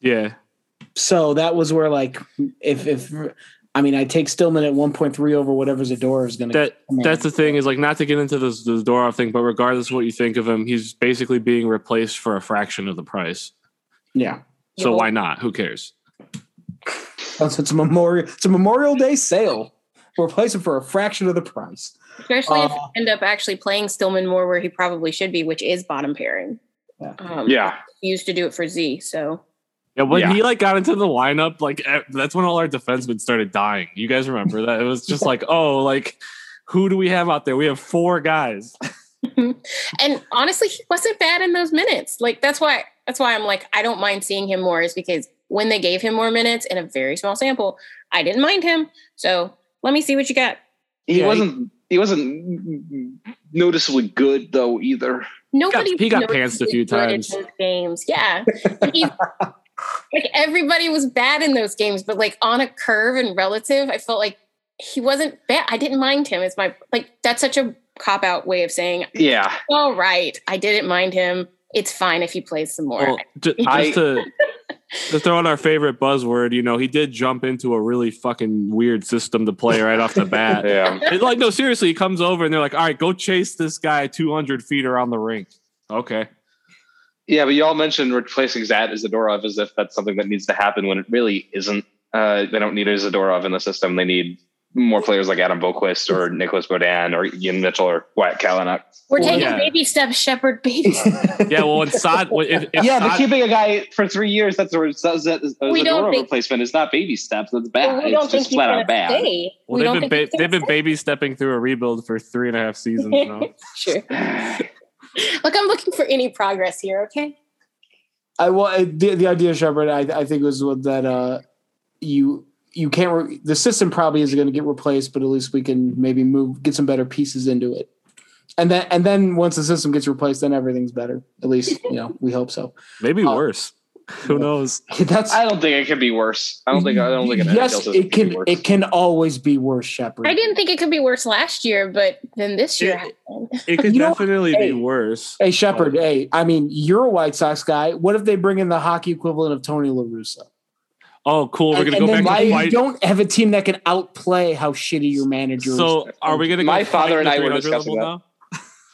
Yeah. So that was where like if if I mean I take Stillman at 1.3 over whatever Zadorov is going to That that's the thing is like not to get into this the Dorov thing, but regardless of what you think of him, he's basically being replaced for a fraction of the price. yeah. So You why not? Who cares? It's it's a memorial it's a Memorial Day sale. Replace him for a fraction of the price. Especially if Uh, you end up actually playing Stillman more where he probably should be, which is bottom pairing. Yeah. Um, Yeah. he used to do it for Z. So Yeah, when Yeah. he like got into the lineup, like that's when all our defensemen started dying. You guys remember that? It was just like, oh, like who do we have out there? We have four guys. and honestly, he wasn't bad in those minutes. Like that's why that's why I'm like, I don't mind seeing him more, is because when they gave him more minutes in a very small sample, I didn't mind him. So let me see what you got. He Yeah, he- wasn't. He, wasn't noticeably good though either. Nobody he got noticed pantsed a few times. games. Yeah. Like everybody was bad in those games, but like on a curve and relative, I felt like he wasn't bad. I didn't mind him. It's my like that's such a cop out way of saying, Yeah. all right, I didn't mind him. It's fine if he plays some more. Well, ju- just, to to throw in our favorite buzzword, you know, he did jump into a really fucking weird system to play right off the bat. Yeah. It's like, no, seriously, he comes over and they're like, all right, go chase this guy 200 feet around the rink. Okay. Yeah, but you all mentioned replacing Zat Zad Zadorov as if that's something that needs to happen when it really isn't. Uh, they don't need a Zadorov in the system. They need more players like Adam Boqvist or Nicolas Beaudin or Ian Mitchell or Wyatt Kalynuk. We're taking yeah. baby steps, Shepherd baby. Yeah, well, when Sod, if, if yeah, but keeping a guy for three years that's a, that's a, a We don't think- replacement is not baby steps. That's bad. we don't it's think just flat out bad. stay. well, we they've been ba- they've been baby stepping through a rebuild for three and a half seasons now. stay. Sure. Look, I'm looking for any progress here. Okay. I well the the idea, Shepard, I I think was what that uh you you can't re- the system probably is going to get replaced, but at least we can maybe move get some better pieces into it, and then and then once the system gets replaced, then everything's better. At least you know we hope so. Maybe Uh, worse. Who knows? That's I don't think it could be worse. I don't think. I don't think. An yes, it can be worse. it can always be worse, Shepard. I didn't think it could be worse last year, but then this year It- It could You know- definitely hey. be worse. Hey Shepard, hey, I mean you're a White Sox guy. What if they bring in the hockey equivalent of Tony La Russa? Oh, cool. We're And, gonna and go then back why to you don't have a team that can outplay how shitty your manager is? So, are we gonna? Go My fight father and I were discussing that. now?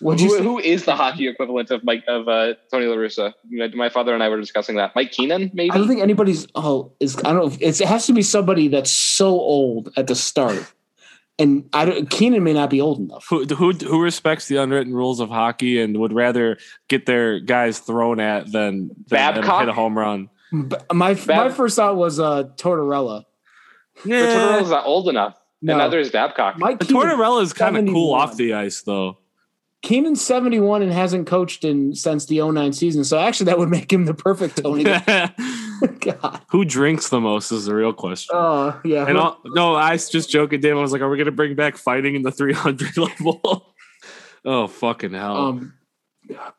What'd you Who, say? who is the hockey equivalent of Mike of uh, Tony La Russa? My father and I were discussing that. Mike Keenan, maybe. I don't think anybody's. Oh, is I don't know. It's, it has to be somebody that's so old at the start, and I don't. Keenan may not be old enough. Who, who who respects the unwritten rules of hockey and would rather get their guys thrown at than, than them Babcock? hit a home run? But my my first thought was uh Tortorella. But Tortorella's not old enough. No, And neither is Babcock. Mike But Tortorella is kind of cool off the ice, though. Keenan's seventy one and hasn't coached in since the 09 season. So actually, that would make him the perfect Tony. God. Who drinks the most is the real question. Oh yeah. and all, no, I was just joking, Dave. I was like, "Are we going to bring back fighting in the 300 level?" oh, fucking hell! um,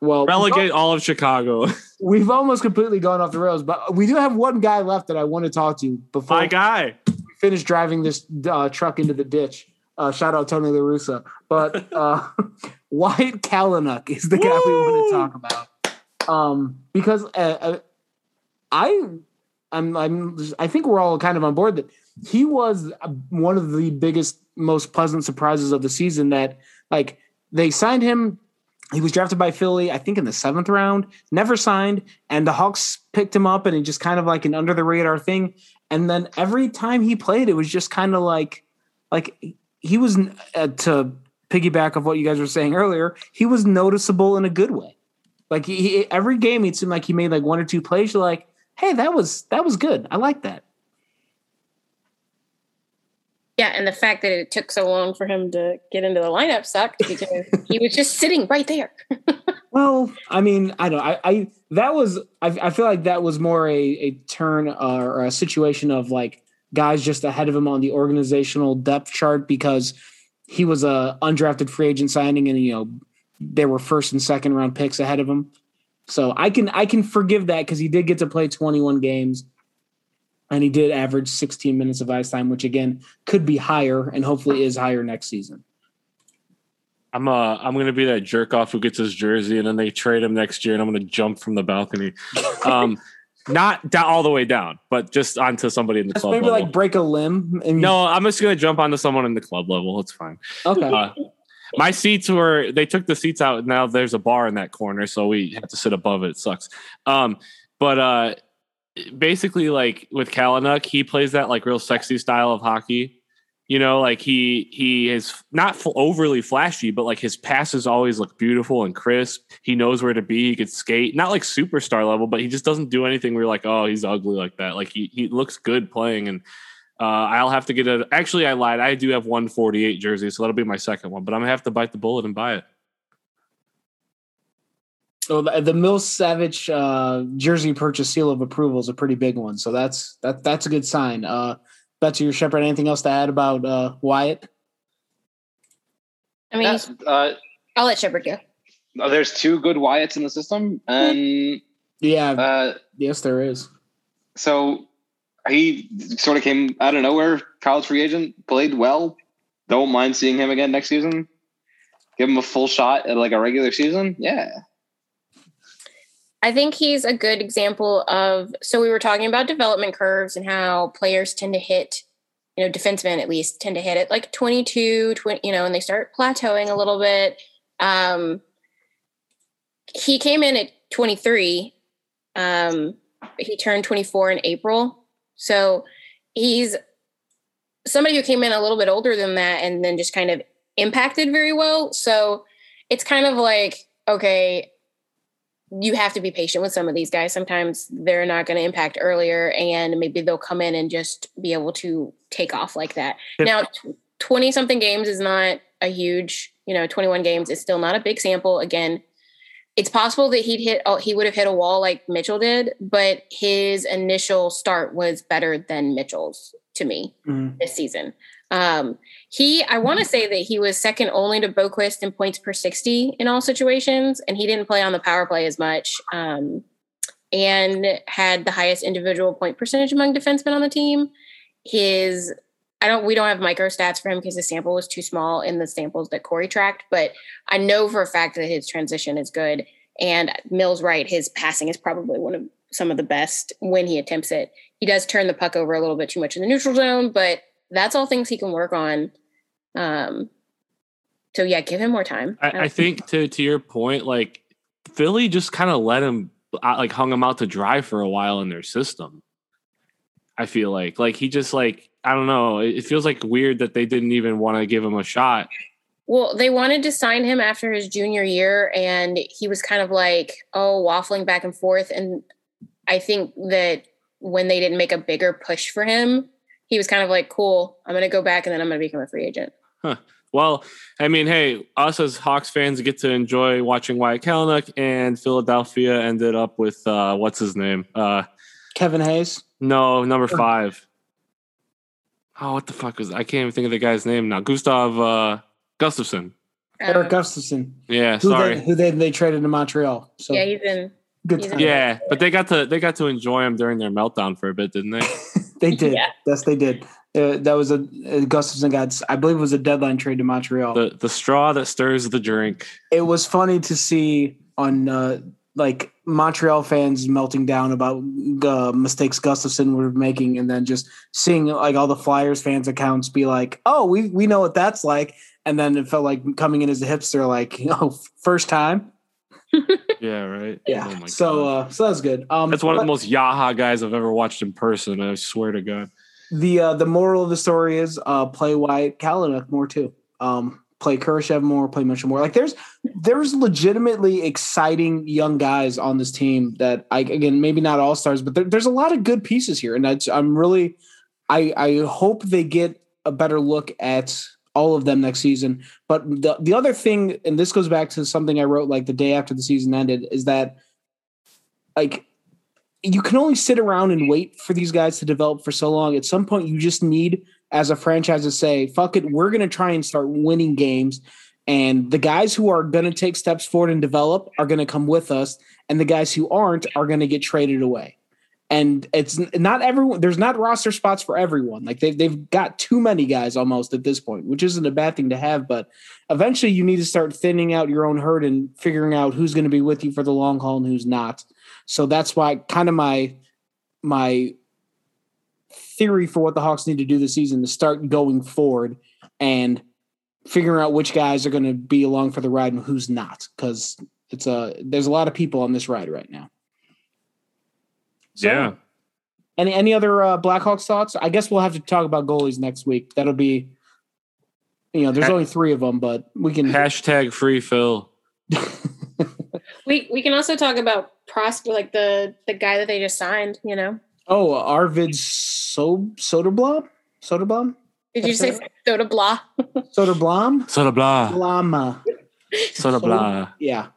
well, Relegate all of Chicago. we've almost completely gone off the rails, but we do have one guy left that I want to talk to before My guy. finish driving this uh, truck into the ditch. Uh, shout out Tony La Russa. But uh, Wyatt Kalynuk is the guy we want to talk about. Um, because uh, uh, I, I'm, I'm, I think we're all kind of on board that he was uh, one of the biggest, most pleasant surprises of the season. That like they signed him. He was drafted by Philly, I think, in the seventh round. Never signed, and the Hawks picked him up, and he just kind of like an under the radar thing. And then every time he played, it was just kind of like, like he was uh, to piggyback of what you guys were saying earlier. He was noticeable in a good way. Like he every game, it seemed like he made like one or two plays. You're like, hey, that was that was good. I like that. Yeah, and the fact that it took so long for him to get into the lineup sucked because he was just sitting right there. Well, I mean, I don't. I, I that was. I, I feel like that was more a a turn uh, or a situation of like guys just ahead of him on the organizational depth chart because he was a undrafted free agent signing, and you know there were first and second round picks ahead of him. So I can I can forgive that because he did get to play 21 games, and he did average 16 minutes of ice time, which again could be higher and hopefully is higher next season. I'm uh I'm gonna be that jerk off who gets his jersey and then they trade him next year and I'm gonna jump from the balcony. Um not down all the way down, but just onto somebody in the Just club maybe level. like break a limb. And no, I'm just gonna jump onto someone in the club level. It's fine. okay. Uh, my seats were they took the seats out. Now there's a bar in that corner, so we have to sit above it. It sucks. Um, but uh, basically, like with Kalynuk, he plays that like real sexy style of hockey. You know, like he he is not overly flashy, but like his passes always look beautiful and crisp. He knows where to be. He could skate, not like superstar level, but he just doesn't do anything where you're like, oh, he's ugly like that. Like he he looks good playing, and uh, I'll have to get a. Actually, I lied. I do have 148 jersey, so that'll be my second one. But I'm gonna have to bite the bullet and buy it. So the, the Mill Savage uh, jersey purchase seal of approval is a pretty big one. So that's that that's a good sign. Uh, Betsy or Shepard, anything else to add about uh, Wyatt? I mean, uh, I'll let Shepard go. there's two good Wyatts in the system, and Yeah, uh, yes, there is. so he sort of came out of nowhere, college free agent, played well. Don't mind seeing him again next season. Give him a full shot at like a regular season. Yeah. I think he's a good example of. So we were talking about development curves and how players tend to hit, you know, defensemen at least tend to hit it like 22, 20, you know, and they start plateauing a little bit. Um, he came in at 23. Um, he turned 24 in April. So he's somebody who came in a little bit older than that and then just kind of impacted very well. So it's kind of like, okay, you have to be patient with some of these guys. Sometimes they're not going to impact earlier, and maybe they'll come in and just be able to take off like that. Now, twenty something games is not a huge, you know, twenty one games is still not a big sample. Again, it's possible that he'd hit, oh, he would have hit a wall like Mitchell did, but his initial start was better than Mitchell's to me Mhm. this season. Um, he, I want to say that he was second only to Boqvist in points per 60 in all situations, and he didn't play on the power play as much. Um, and had the highest individual point percentage among defensemen on the team. His, I don't, we don't have micro stats for him because the sample was too small in the samples that Corey tracked, but I know for a fact that his transition is good. And Mill's right, his passing is probably one of some of the best when he attempts it. He does turn the puck over a little bit too much in the neutral zone, but that's all things he can work on. Um, so yeah, give him more time. I, I think to to your point, like Philly just kind of let him uh, like hung him out to dry for a while in their system. I feel like like he just like I don't know. It feels like weird that they didn't even want to give him a shot. Well, they wanted to sign him after his junior year, and he was kind of like, oh, waffling back and forth. And I think that when they didn't make a bigger push for him, he was kind of like, cool, I'm going to go back and then I'm going to become a free agent. Well, I mean, hey, us as Hawks fans get to enjoy watching Wyatt Kalynuk, and Philadelphia ended up with uh, what's his name? Uh, Kevin Hayes. no, number five. Oh, what the fuck was I can't even think of the guy's name now. Gustav uh, Gustafsson. Eric Um, Gustafsson, Yeah, who sorry. they, who they they traded to Montreal. So yeah, he's in. Good time. yeah, but they got to they got to enjoy him during their meltdown for a bit, didn't they? They did. Yeah. Yes, they did. Uh, that was a uh, Gustafsson got. I believe it was a deadline trade to Montreal. the the straw that stirs the drink. it was funny to see on uh, like Montreal fans melting down about uh, mistakes Gustafsson were making, and then just seeing like all the Flyers fans accounts be like, "Oh, we we know what that's like," and then it felt like coming in as a hipster, like, "Oh, first time." Yeah, right. Yeah. Oh so uh, so that's good. Um, that's one of the most Yaha guys I've ever watched in person. I swear to God. the uh, the moral of the story is uh, play Wyatt Kalynuk more too. Um, play Kurashev more, play Mitchell more. Like there's there's legitimately exciting young guys on this team that I again maybe not all stars, but there, there's a lot of good pieces here, and that's, I'm really I I hope they get a better look at all of them next season. But the the other thing, and this goes back to something I wrote like the day after the season ended, is that like you can only sit around and wait for these guys to develop for so long. At some point, you just need, as a franchise, to say, fuck it, we're going to try and start winning games. And the guys who are going to take steps forward and develop are going to come with us. And the guys who aren't are going to get traded away. And it's not everyone, there's not roster spots for everyone. Like they've, they've got too many guys almost at this point, which isn't a bad thing to have. But eventually, you need to start thinning out your own herd and figuring out who's going to be with you for the long haul and who's not. So that's why kind of my my theory for what the Hawks need to do this season to start going forward and figuring out which guys are going to be along for the ride and who's not because it's a there's a lot of people on this ride right now. So, yeah. Any any other uh, Blackhawks thoughts? I guess we'll have to talk about goalies next week. That'll be you know, there's Ha- only three of them, but we can Hashtag free Phil. We we can also talk about Prosper, like the the guy that they just signed. You know, Oh, Arvid so Soderblom? Soderblom? did you say Soda Blah? Soderblom? Soda blah. Blama. Soda blah. Yeah,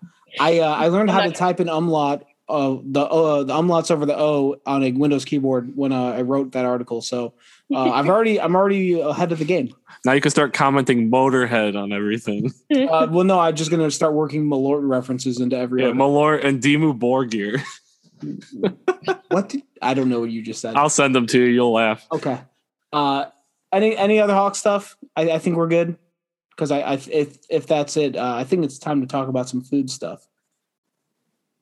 I uh, I learned how to type an umlaut uh, the uh, the umlauts over the O on a Windows keyboard when uh, I wrote that article. So uh, I've already I'm already ahead of the game. Now you can start commenting Motorhead on everything. Uh, well, no, I'm just gonna start working Malort references into every. Yeah, article. Malort and Dimmu Borgir. what? Did, I don't know what you just said. I'll send them to you. You'll laugh. Okay. Uh, any any other Hawk stuff? I, I think we're good because I, I if if that's it, uh, I think it's time to talk about some food stuff.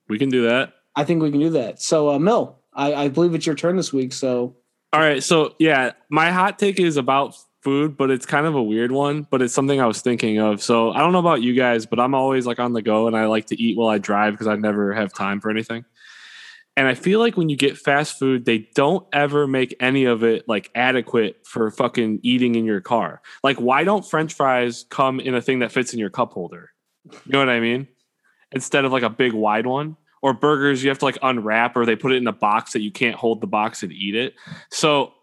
We can do that. I think we can do that. So, uh, Mill, I, I believe it's your turn this week. So, All right. So yeah, my hot take is about food, but it's kind of a weird one, but it's something I was thinking of. So I don't know about you guys, but I'm always like on the go and I like to eat while I drive because I never have time for anything. And I feel like when you get fast food, they don't ever make any of it like adequate for fucking eating in your car. Like, why don't French fries come in a thing that fits in your cup holder? You know what I mean? Instead of like a big wide one. Or burgers, you have to like unwrap, or they put it in a box that you can't hold the box and eat it. So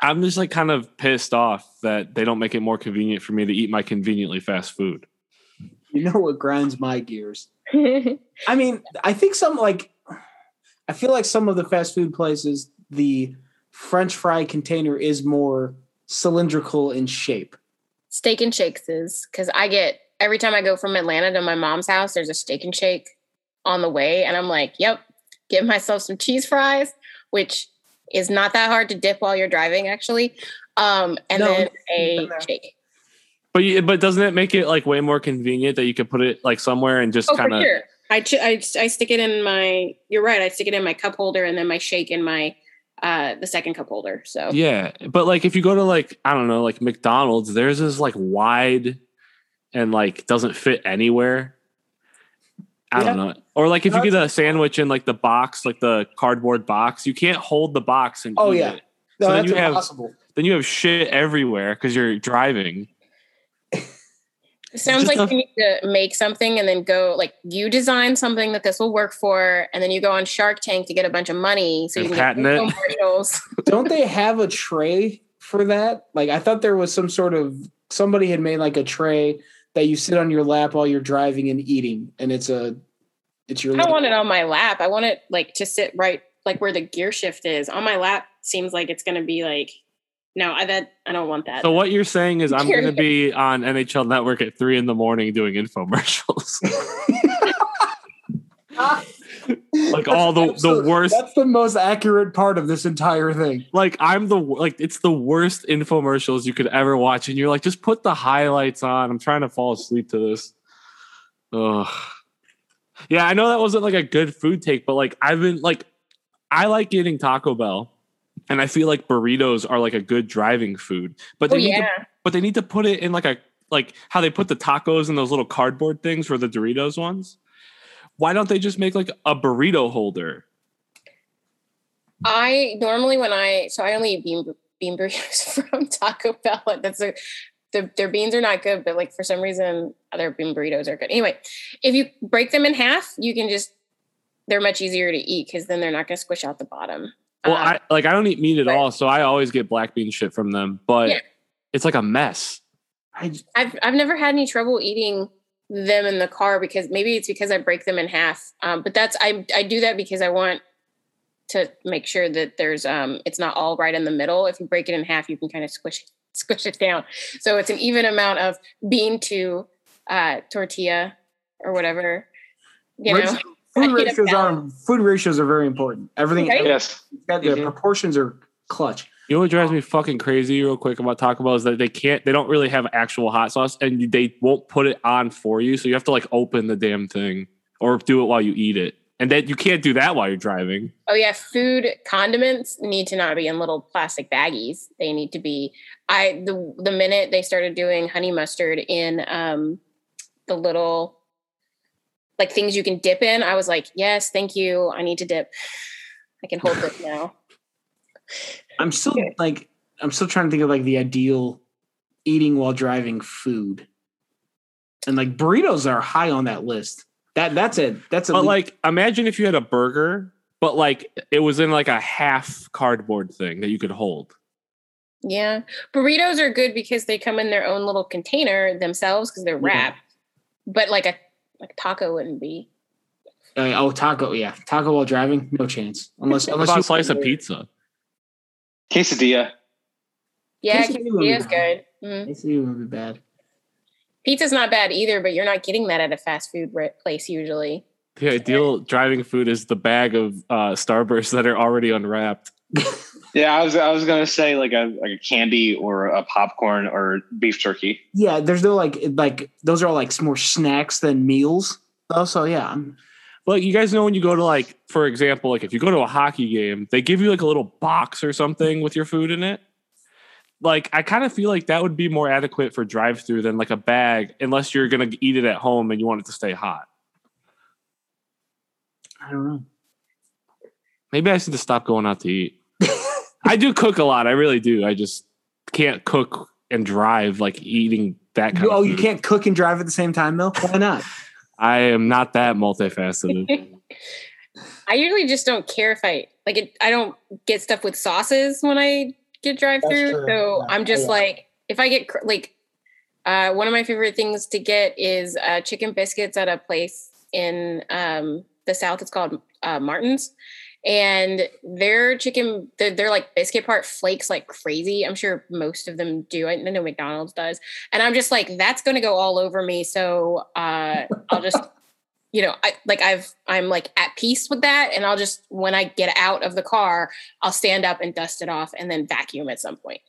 I'm just like kind of pissed off that they don't make it more convenient for me to eat my conveniently fast food. you know what grinds my gears? I mean, I think some like I feel like some of the fast food places, the French fry container is more cylindrical in shape. steak and shakes is because I get every time I go from Atlanta to my mom's house, there's a steak and shake on the way, and I'm like, yep, give myself some cheese fries, which is not that hard to dip while you're driving, actually, um, and No, then a shake. But you, but doesn't it make it like way more convenient that you could put it like somewhere and just Oh, kind of sure. I, ch- I I stick it in my. You're right. I stick it in my cup holder, and then my shake in my uh the second cup holder. So yeah. But like if you go to like I don't know like McDonald's, theirs is like wide and like doesn't fit anywhere. I don't know. Or like if you get a sandwich in like the box, like the cardboard box, you can't hold the box and Oh, eat yeah. it. No, So then that's you have- impossible. Then you have shit everywhere because you're driving. It sounds like a- you need to make something and then go like you design something that this will work for, and then you go on Shark Tank to get a bunch of money so you can patent get it. commercials. Don't they have a tray for that? Like I thought there was some sort of somebody had made like a tray that you sit on your lap while you're driving and eating, and it's a it's your. I don't want it on my lap. I want it like to sit right like where the gear shift is. On my lap seems like it's going to be like No, I that I don't want that. So what you're saying is I'm going to be on NHL Network at three in the morning doing infomercials, like all the the worst. That's the most accurate part of this entire thing. Like I'm the like it's the worst infomercials you could ever watch, and you're like, just put the highlights on. I'm trying to fall asleep to this. Ugh. Yeah, I know that wasn't like a good food take, but like I've been like, I like eating Taco Bell, and I feel like burritos are like a good driving food. But oh they need to but they need to put it in like a like how they put the tacos in those little cardboard things for the Doritos ones. Why don't they just make like a burrito holder? I normally when I so I only eat bean bean burritos from Taco Bell. That's a the, their beans are not good, but like for some reason other bean burritos are good. Anyway, if you break them in half, you can just they're much easier to eat because then they're not going to squish out the bottom. Well, Um, I like I don't eat meat at right. all, so I always get black bean shit from them. But Yeah. it's like a mess. I I've I've never had any trouble eating them in the car because maybe it's because I break them in half. Um, but that's I I do that because I want to make sure that there's um it's not all right in the middle. If you break it in half, you can kind of squish squish it down. So it's an even amount of bean to uh tortilla or whatever. You know, Ratios- food ratios are food ratios are very important. Everything Right? Yes. the Mhm. proportions are clutch. You know what drives me fucking crazy real quick about Taco Bell is that they can't they don't really have actual hot sauce and they won't put it on for you. So you have to like open the damn thing or do it while you eat it. And that you can't do that while you're driving. Oh yeah, food condiments need to not be in little plastic baggies. They need to be. I the the minute they started doing honey mustard in um the little like things you can dip in, I was like, yes, thank you. I need to dip. I can hold this now. I'm still like I'm still trying to think of like the ideal eating while driving food. And like burritos are high on that list. That that's it. That's a But like imagine if you had a burger, but like it was in like a half cardboard thing that you could hold. Yeah, burritos are good because they come in their own little container themselves because they're Yeah. wrapped. But like a like taco wouldn't be. uh, oh taco, yeah. Taco while driving, no chance. Unless unless you a slice of pizza. Quesadilla. Yeah, Quesadilla quesadilla is bad. good. Mhm. Quesadilla would be bad. Pizza's not bad either, but you're not getting that at a fast food re- place usually. The ideal driving food is the bag of uh, Starbursts that are already unwrapped. Yeah, I was I was gonna say like a like a candy or a popcorn or beef jerky. Yeah, there's no like like those are all like more snacks than meals. Though, so yeah, I'm- Well, you guys know when you go to like, for example, like if you go to a hockey game, they give you like a little box or something with your food in it. Like I kind of feel like that would be more adequate for drive through than like a bag, unless you're gonna eat it at home and you want it to stay hot. I don't know. Maybe I should to stop going out to eat. I do cook a lot. I really do. I just can't cook and drive like eating that kind You- oh, of oh, you can't cook and drive at the same time, though. Why not? I am not that multifaceted. I usually just don't care if I like it. I don't get stuff with sauces when I get drive through. true. So Yeah, I'm just yeah. like, if I get like, uh, one of my favorite things to get is uh, chicken biscuits at a place in um, the South. It's called uh, Martin's. And their chicken, they're, they're like biscuit part flakes like crazy. I'm sure most of them do. I know McDonald's does. And I'm just like, that's going to go all over me. So uh, I'll just you know, I like I've I'm like at peace with that, and I'll just when I get out of the car, I'll stand up and dust it off, and then vacuum at some point.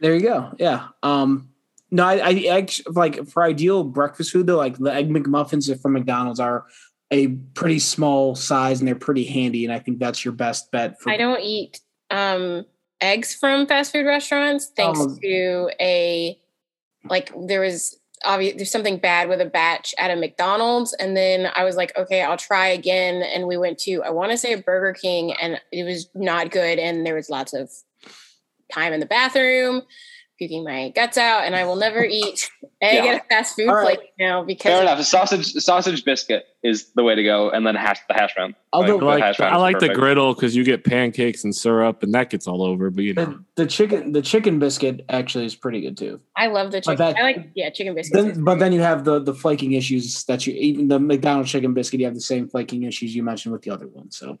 There you go. Yeah. Um. No, I, I like for ideal breakfast food though, like the egg McMuffins from McDonald's are a pretty small size and they're pretty handy, and I think that's your best bet. For I don't eat um, eggs from fast food restaurants thanks Oh. to a like there was obvious there's something bad with a batch at a McDonald's, and then I was like, okay, I'll try again, and we went to I want to say a Burger King, and it was not good, and there was lots of time in the bathroom. Puking my guts out, and I will never eat egg Yeah. at a fast food All right. place now because Fair enough. A sausage sausage biscuit is the way to go, and then hash the hash brown. Although- the I like, hash I like the griddle because you get pancakes and syrup and that gets all over. But you know, the, the chicken the chicken biscuit actually is pretty good too. I love the chicken. that- I like yeah, chicken biscuits. Then, but then you have the the flaking issues that you even the McDonald's chicken biscuit. You have the same flaking issues you mentioned with the other one. So,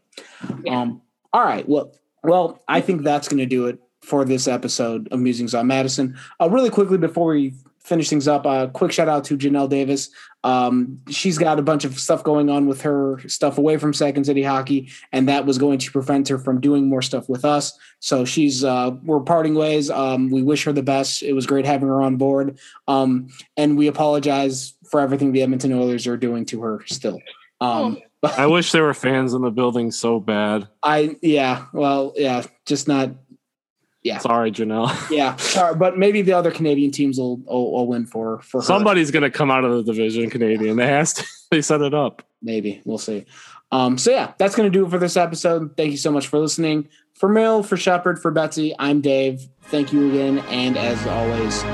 Yeah. um, all right. Well, well, I think that's going to do it for this episode of Musings on Madison. Uh, really quickly before we finish things up, a uh, quick shout out to Janelle Davis. Um, she's got a bunch of stuff going on with her stuff away from Second City Hockey, and that was going to prevent her from doing more stuff with us. So she's uh, we're parting ways. Um, we wish her the best. It was great having her on board, um, and we apologize for everything the Edmonton Oilers are doing to her still. Um, I wish there were fans in the building so bad. I yeah, well yeah, just not yeah. Sorry, Janelle. yeah, sorry, but maybe the other Canadian teams will will, will win for for her. somebody's going to come out of the division. Canadian, they has to. They set it up. Maybe we'll see. Um, so yeah, that's going to do it for this episode. Thank you so much for listening. For Mill, for Shepard, for Betsy, I'm Dave. Thank you again, and as always,